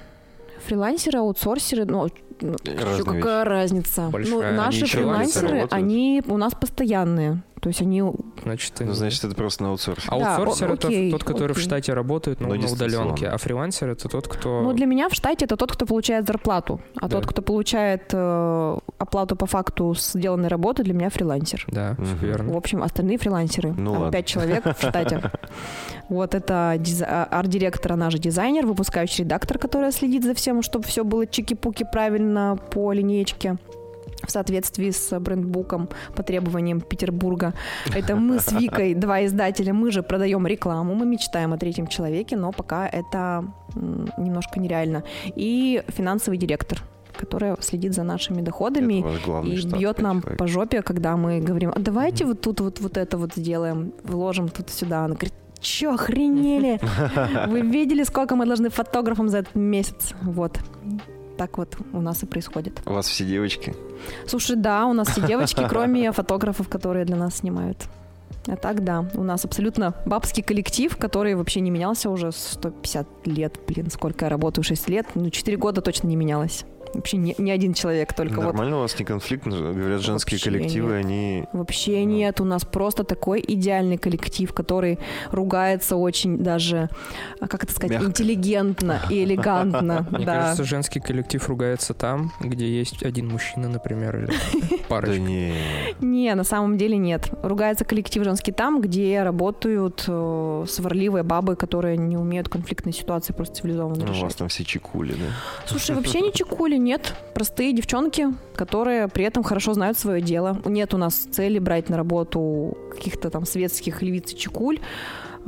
Фрилансеры, аутсорсеры, ну, ну, Разные ещё какая разница. Большая. Ну, наши Они фрилансеры, работают. они у нас постоянные. То есть они Значит, Ну, значит, это просто на аутсорсе. Аутсорсер о- это окей, тот, который в окей. штате работает, но, Но на дистанционно. удаленке, а фрилансер это тот, кто... Ну, для меня в штате это тот, кто получает зарплату, а Да. тот, кто получает э, оплату по факту сделанной работы, для меня фрилансер. Да, всё Мгм. В верно. общем, остальные фрилансеры. Ну Там ладно. пять человек в штате. (laughs) Вот это диз- а, арт-директор, она же дизайнер, выпускающий редактор, которая следит за всем, чтобы все было чики-пуки правильно по линейке в соответствии с брендбуком по требованиям Петербурга. Это мы с Викой, два издателя, мы же продаем рекламу, мы мечтаем о третьем человеке, но пока это немножко нереально. И финансовый директор, которая следит за нашими доходами и бьет нам человек. по жопе, когда мы говорим, а давайте вот тут вот, вот это вот сделаем, вложим тут сюда. Она говорит, чё, охренели? (laughs) Вы видели, сколько мы должны фотографам за этот месяц? Вот. Так вот у нас и происходит. У вас все девочки? Слушай, да, у нас все девочки, (laughs) кроме фотографов, которые для нас снимают. А так, да, у нас абсолютно бабский коллектив, который вообще не менялся уже 150 лет. Блин, сколько я работаю, 6 лет. Ну, 4 года точно не менялось. Вообще ни, ни один человек, только вот Нормально у вас не конфликт? Ну, Говорят, женские Вообще коллективы, нет. они... Вообще нет, у нас просто такой идеальный коллектив, который ругается очень даже, а, как это сказать, Мягко. интеллигентно и (laughs) элегантно. Мне да. кажется, женский коллектив ругается там, где есть один мужчина, например, или (laughs) Да парочка. не... Не, на самом деле нет. Ругается коллектив женский там, где работают э, сварливые бабы, которые не умеют конфликтные ситуации просто цивилизованно Ну, у вас решать. там все чекули, да? Слушай, вообще не чекули, нет. Простые девчонки, которые при этом хорошо знают свое дело. Нет у нас цели брать на работу каких-то там светских львиц и чекуль.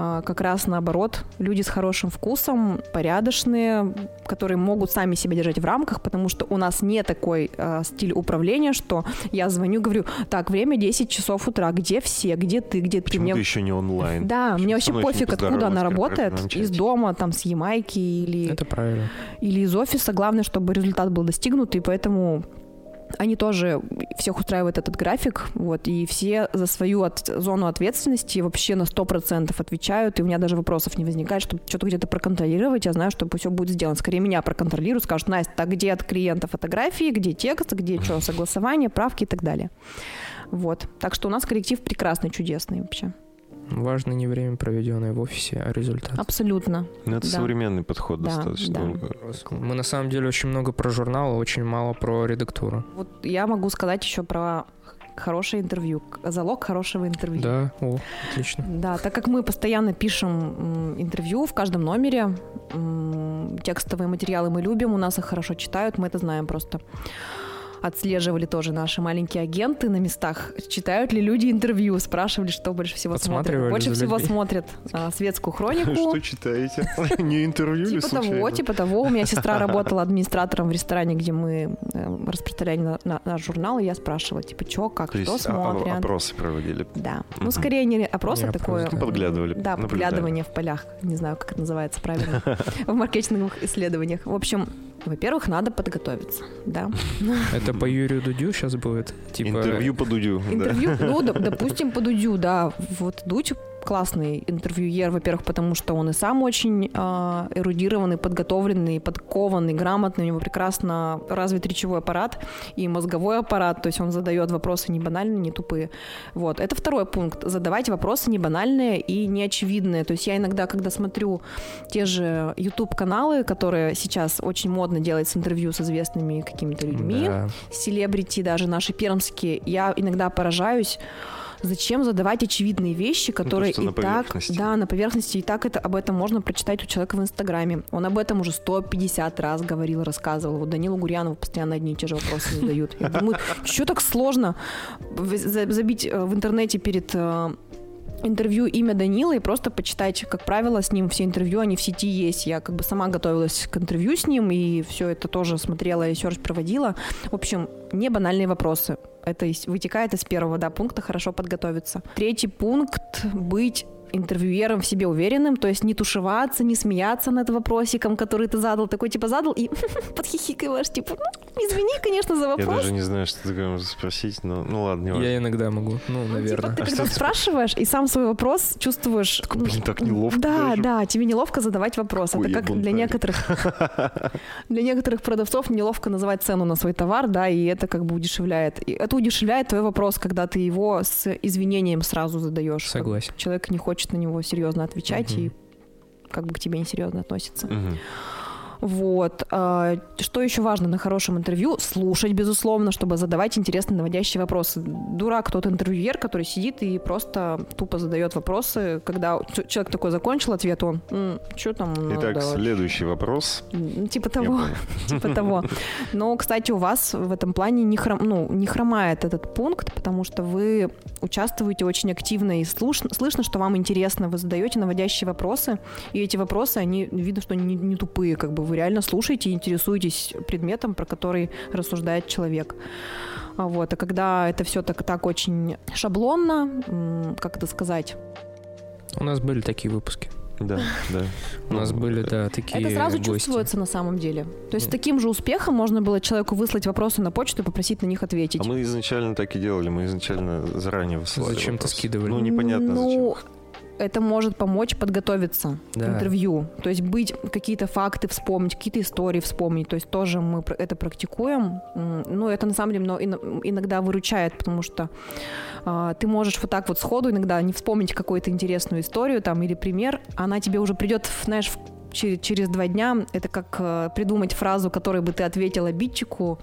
А, Как раз наоборот, люди с хорошим вкусом, порядочные, которые могут сами себя держать в рамках, потому что у нас не такой а, стиль управления, что я звоню, говорю, так, время 10 часов утра, где все, где ты, где ты? Почему Мне ты еще не онлайн? да, Почему мне вообще пофиг, откуда она работает, из дома, там, с Ямайки или Это правильно. или из офиса. Главное, чтобы результат был достигнут, и поэтому они тоже всех устраивает этот график, вот, и все за свою от- зону ответственности вообще на 100% отвечают, и у меня даже вопросов не возникает, чтобы что-то где-то проконтролировать, я знаю, что все будет сделано. Скорее меня проконтролируют, скажут, Настя, так где от клиента фотографии, где текст, где что, согласование, правки и так далее. Вот. Так что у нас коллектив прекрасный, чудесный вообще. Важно не время, проведенное в офисе, а результат. Абсолютно. Ну, это Да. современный подход Да, достаточно. да. Мы на самом деле очень много про журнал, очень мало про редактуру. Вот я могу сказать еще про хорошее интервью, залог хорошего интервью. Да, о, отлично. Да, так как мы постоянно пишем интервью в каждом номере, текстовые материалы мы любим, у нас их хорошо читают, мы это знаем просто. Отслеживали тоже наши маленькие агенты на местах, читают ли люди интервью, спрашивали, что больше всего смотрят. Больше всего людьми. смотрят а, светскую (laughs) хронику. Что читаете? (laughs) Не интервью ли Типа того, случайно? типа того. У меня (laughs) сестра работала администратором в ресторане, где мы э, распространяли на- на- наш журнал, и я спрашивала, типа, что, как, То что смотрят. опросы проводили. Да. Ну, скорее не опросы, а такое... да. Ну, подглядывали, Да, подглядывание в полях. Не знаю, как это называется правильно. В маркетинговых исследованиях. В общем, во-первых, надо подготовиться, да. Это по Юрию Дудю сейчас будет? Типа, Интервью по Дудю. да. Интервью, ну, доп- допустим, по Дудю, да. Вот Дудь классный интервьюер, во-первых, потому что он и сам очень а, эрудированный, подготовленный, подкованный, грамотный, у него прекрасно развит речевой аппарат и мозговой аппарат, то есть он задает вопросы не банальные, не тупые. Вот, это второй пункт. Задавать вопросы не банальные и неочевидные. То есть я иногда, когда смотрю те же YouTube-каналы, которые сейчас очень модно делать с интервью с известными какими-то людьми, Да. селебрити, даже наши пермские, я иногда поражаюсь, зачем задавать очевидные вещи, которые что и так, да, на поверхности, и так это об этом можно прочитать у человека в Инстаграме. Он об этом уже 150 раз говорил, рассказывал. Вот Данилу Гурьянову постоянно одни и те же вопросы задают. Я думаю, что так сложно забить э, в интернете перед э, интервью имя Данила и просто почитать, как правило, с ним все интервью, они в сети есть. Я как бы сама готовилась к интервью с ним, и все это тоже смотрела и серч проводила. В общем, не банальные вопросы. Это вытекает из первого да, пункта «хорошо подготовиться». Третий пункт — быть интервьюером в себе уверенным, то есть не тушеваться, не смеяться над вопросиком, который ты задал, такой типа задал и (laughs) подхихикиваешь, типа, ну, извини, конечно, за вопрос. Я даже не знаю, что такое можно спросить, но ну ладно, не важно. Я иногда могу, ну, наверное. Типа, ты а когда спрашиваешь и сам свой вопрос чувствуешь... Так, блин, так неловко Да, даже. да, тебе неловко задавать вопрос. Ой, Это как для некоторых... Для некоторых продавцов неловко называть цену на свой товар, да, и это как бы удешевляет. И это удешевляет твой вопрос, когда ты его с извинением сразу задаешь. Согласен. Человек не хочет хочет на него серьезно отвечать угу. и как бы к тебе несерьезно относится. Угу. Вот. А, что еще важно на хорошем интервью? Слушать, безусловно, чтобы задавать интересные наводящие вопросы. Дурак тот интервьюер, который сидит и просто тупо задает вопросы, когда человек такой закончил ответ, он, что там? Итак, давать? следующий вопрос. Типа того. (laughs) Типа того. Но, кстати, у вас в этом плане не, хром, ну, не хромает этот пункт, потому что вы участвуете очень активно и слушно, слышно, что вам интересно, вы задаете наводящие вопросы, и эти вопросы, они видно, что они не, не тупые, как бы вы реально слушаете и интересуетесь предметом, про который рассуждает человек. А вот. А когда это все так, так очень шаблонно, как это сказать? У нас были такие выпуски. Да, да. У нас были, да, такие Это сразу гости. чувствуется на самом деле. То есть с таким же успехом можно было человеку выслать вопросы на почту и попросить на них ответить. А мы изначально так и делали, мы изначально заранее высылали Зачем-то скидывали. Ну, непонятно ну, зачем это может помочь подготовиться да. к интервью. То есть быть, какие-то факты вспомнить, какие-то истории вспомнить. То есть тоже мы это практикуем. Ну, это на самом деле но иногда выручает, потому что э, ты можешь вот так вот сходу иногда не вспомнить какую-то интересную историю там или пример, она тебе уже придет, знаешь, в через, через два дня это как э, придумать фразу, которой бы ты ответил обидчику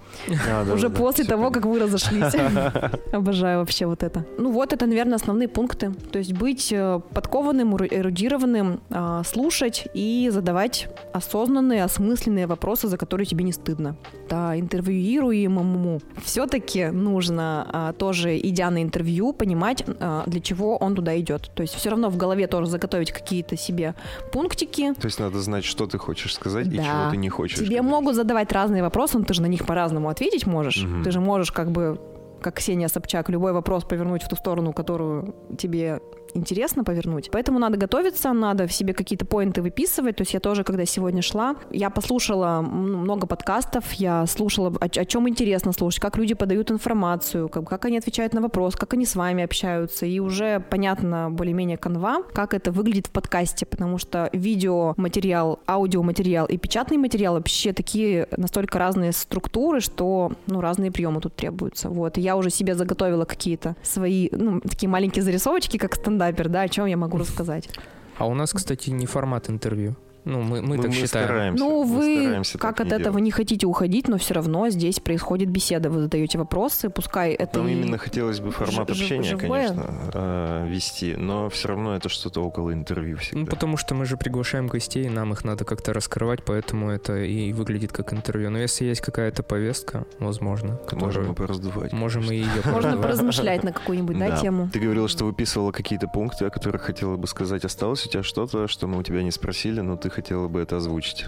а, да, уже да, после да, того, как вы разошлись. (laughs) Обожаю вообще вот это. Ну вот это, наверное, основные пункты. То есть быть э, подкованным, эрудированным, э, слушать и задавать осознанные, осмысленные вопросы, за которые тебе не стыдно. Да, интервьюируемому все-таки нужно э, тоже, идя на интервью, понимать, для чего он туда идет. То есть все равно в голове тоже заготовить какие-то себе пунктики. То есть надо надо знать, что ты хочешь сказать да. и чего ты не хочешь. Тебе сказать. могут задавать разные вопросы, но ты же на них по-разному ответить можешь. Угу. Ты же можешь как бы как Ксения Собчак, любой вопрос повернуть в ту сторону, которую тебе интересно повернуть. Поэтому надо готовиться, надо в себе какие-то поинты выписывать. То есть я тоже, когда сегодня шла, я послушала много подкастов, я слушала, о, о чем интересно слушать, как люди подают информацию, как, как они отвечают на вопрос, как они с вами общаются. И уже понятно более-менее канва, как это выглядит в подкасте, потому что видеоматериал, аудиоматериал и печатный материал вообще такие настолько разные структуры, что ну, разные приемы тут требуются. Вот. И я уже себе заготовила какие-то свои, ну, такие маленькие зарисовочки, как стендапер, да, о чем я могу рассказать. А у нас, кстати, не формат интервью. Ну, мы, мы, мы так мы считаем. Стараемся, ну, вы как от не этого делать. не хотите уходить, но все равно здесь происходит беседа. Вы задаете вопросы, пускай это. Нам и именно хотелось бы формат ж- общения, живое. конечно, э, вести, но все равно это что-то около интервью всегда. Ну, потому что мы же приглашаем гостей, нам их надо как-то раскрывать, поэтому это и выглядит как интервью. Но если есть какая-то повестка, возможно, которую... Можем пораздувать. Можем и ее (laughs) Можно поразмышлять на какую-нибудь, да, тему. Ты говорила, что выписывала какие-то пункты, о которых хотела бы сказать. Осталось у тебя что-то, что мы у тебя не спросили, но ты хотела бы это озвучить?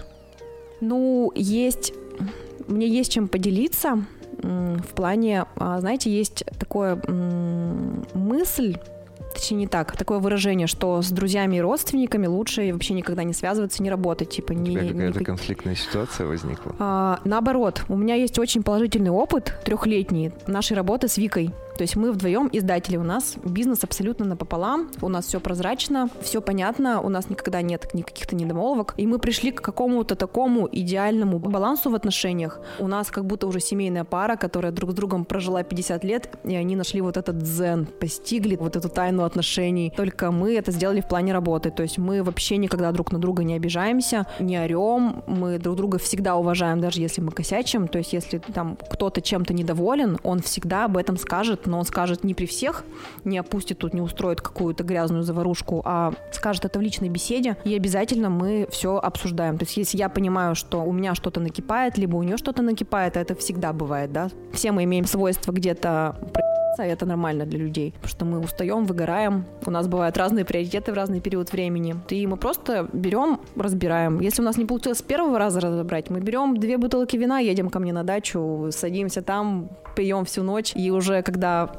Ну, есть... Мне есть чем поделиться в плане, а, знаете, есть такое мысль, точнее не так, такое выражение, что с друзьями и родственниками лучше вообще никогда не связываться, не работать, типа не. какая-то не... конфликтная ситуация возникла? А, наоборот, у меня есть очень положительный опыт трехлетний нашей работы с Викой. То есть мы вдвоем издатели, у нас бизнес абсолютно напополам, у нас все прозрачно, все понятно, у нас никогда нет никаких-то недомолвок, и мы пришли к какому-то такому идеальному балансу в отношениях. У нас как будто уже семейная пара, которая друг с другом прожила 50 лет, и они нашли вот этот дзен, постигли вот эту тайну отношений. Только мы это сделали в плане работы, то есть мы вообще никогда друг на друга не обижаемся, не орем, мы друг друга всегда уважаем, даже если мы косячим, то есть если там кто-то чем-то недоволен, он всегда об этом скажет но он скажет не при всех, не опустит тут, не устроит какую-то грязную заварушку, а скажет это в личной беседе, и обязательно мы все обсуждаем. То есть если я понимаю, что у меня что-то накипает, либо у нее что-то накипает, а это всегда бывает, да, все мы имеем свойство где-то Это нормально для людей, потому что мы устаем, выгораем. У нас бывают разные приоритеты в разный период времени. И мы просто берем, разбираем. Если у нас не получилось с первого раза разобрать, мы берем две бутылки вина, едем ко мне на дачу, садимся там, пьем всю ночь. И уже когда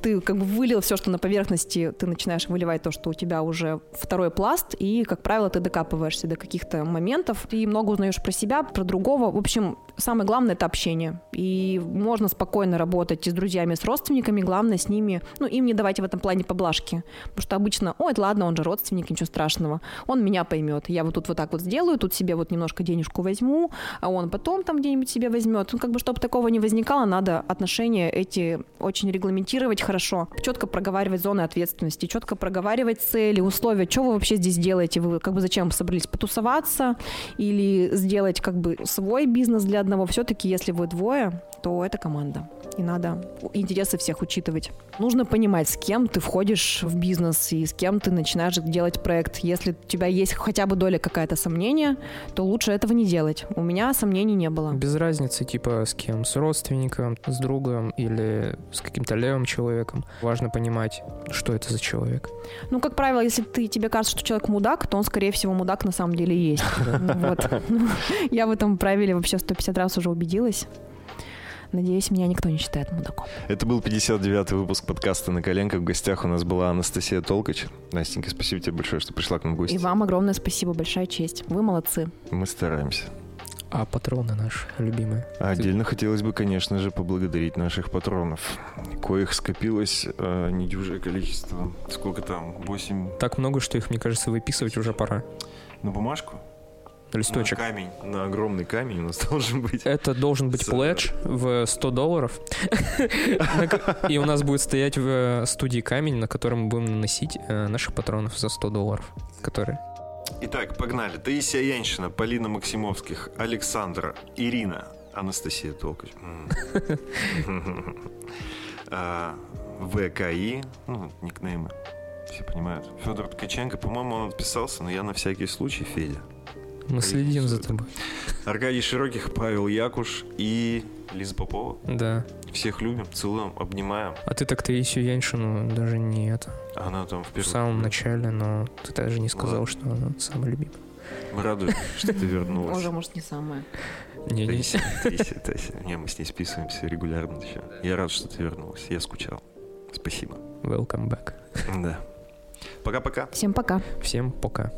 ты как бы вылил все, что на поверхности, ты начинаешь выливать то, что у тебя уже второй пласт, и, как правило, ты докапываешься до каких-то моментов, ты много узнаешь про себя, про другого. В общем, самое главное — это общение. И можно спокойно работать и с друзьями, и с родственниками, главное с ними, ну, им не давайте в этом плане поблажки. Потому что обычно, ой, ладно, он же родственник, ничего страшного, он меня поймет. Я вот тут вот так вот сделаю, тут себе вот немножко денежку возьму, а он потом там где-нибудь себе возьмет. Ну, как бы, чтобы такого не возникало, надо отношения эти очень регламентировать, хорошо. Четко проговаривать зоны ответственности, четко проговаривать цели, условия, что вы вообще здесь делаете, вы как бы зачем собрались потусоваться или сделать как бы свой бизнес для одного. Все-таки, если вы двое, то это команда. И надо интересы всех учитывать. Нужно понимать, с кем ты входишь в бизнес и с кем ты начинаешь делать проект. Если у тебя есть хотя бы доля какая-то сомнения, то лучше этого не делать. У меня сомнений не было. Без разницы, типа, с кем, с родственником, с другом или с каким-то левым человеком. Важно понимать, что это за человек. Ну, как правило, если ты, тебе кажется, что человек мудак, то он, скорее всего, мудак на самом деле есть. (laughs) Вот. Я в этом правиле вообще 150 раз уже убедилась. Надеюсь, меня никто не считает мудаком. Это был 59-й выпуск подкаста «На коленках». В гостях у нас была Анастасия Толкач. Настенька, спасибо тебе большое, что пришла к нам в гости. И вам огромное спасибо, большая честь. Вы молодцы. Мы стараемся. А патроны наши любимые? Отдельно хотелось бы, конечно же, поблагодарить наших патронов, коих скопилось э, недюжее количество. Сколько там? 8? Так много, что их, мне кажется, выписывать уже пора. На бумажку? листочек. На камень, на огромный камень у нас (laughs) должен быть. Это должен быть пледж в 100 долларов. (laughs) И у нас будет стоять в студии камень, на котором мы будем наносить э, наших патронов за 100 долларов, которые... Итак, погнали. Таисия Яньшина, Полина Максимовских, Александра, Ирина, Анастасия Толкач. (laughs) А, ВКИ, ну, никнеймы, все понимают. Федор Ткаченко, по-моему, он отписался, но я на всякий случай, Федя. Мы следим за тобой. Аркадий Широких, Павел Якуш и Лиза Попова. Да. Всех любим, целуем, обнимаем. А ты так-то Исю Яньшину даже не это. Она там в, в самом начале, но ты даже не сказал, Ладно. что она самая любимая. Мы рады, что ты вернулась. Уже, может, не самая. Не, не. Не, мы с ней списываемся регулярно еще. Я рад, что ты вернулась. Я скучал. Спасибо. Welcome back. Да. Пока-пока. Всем пока. Всем пока.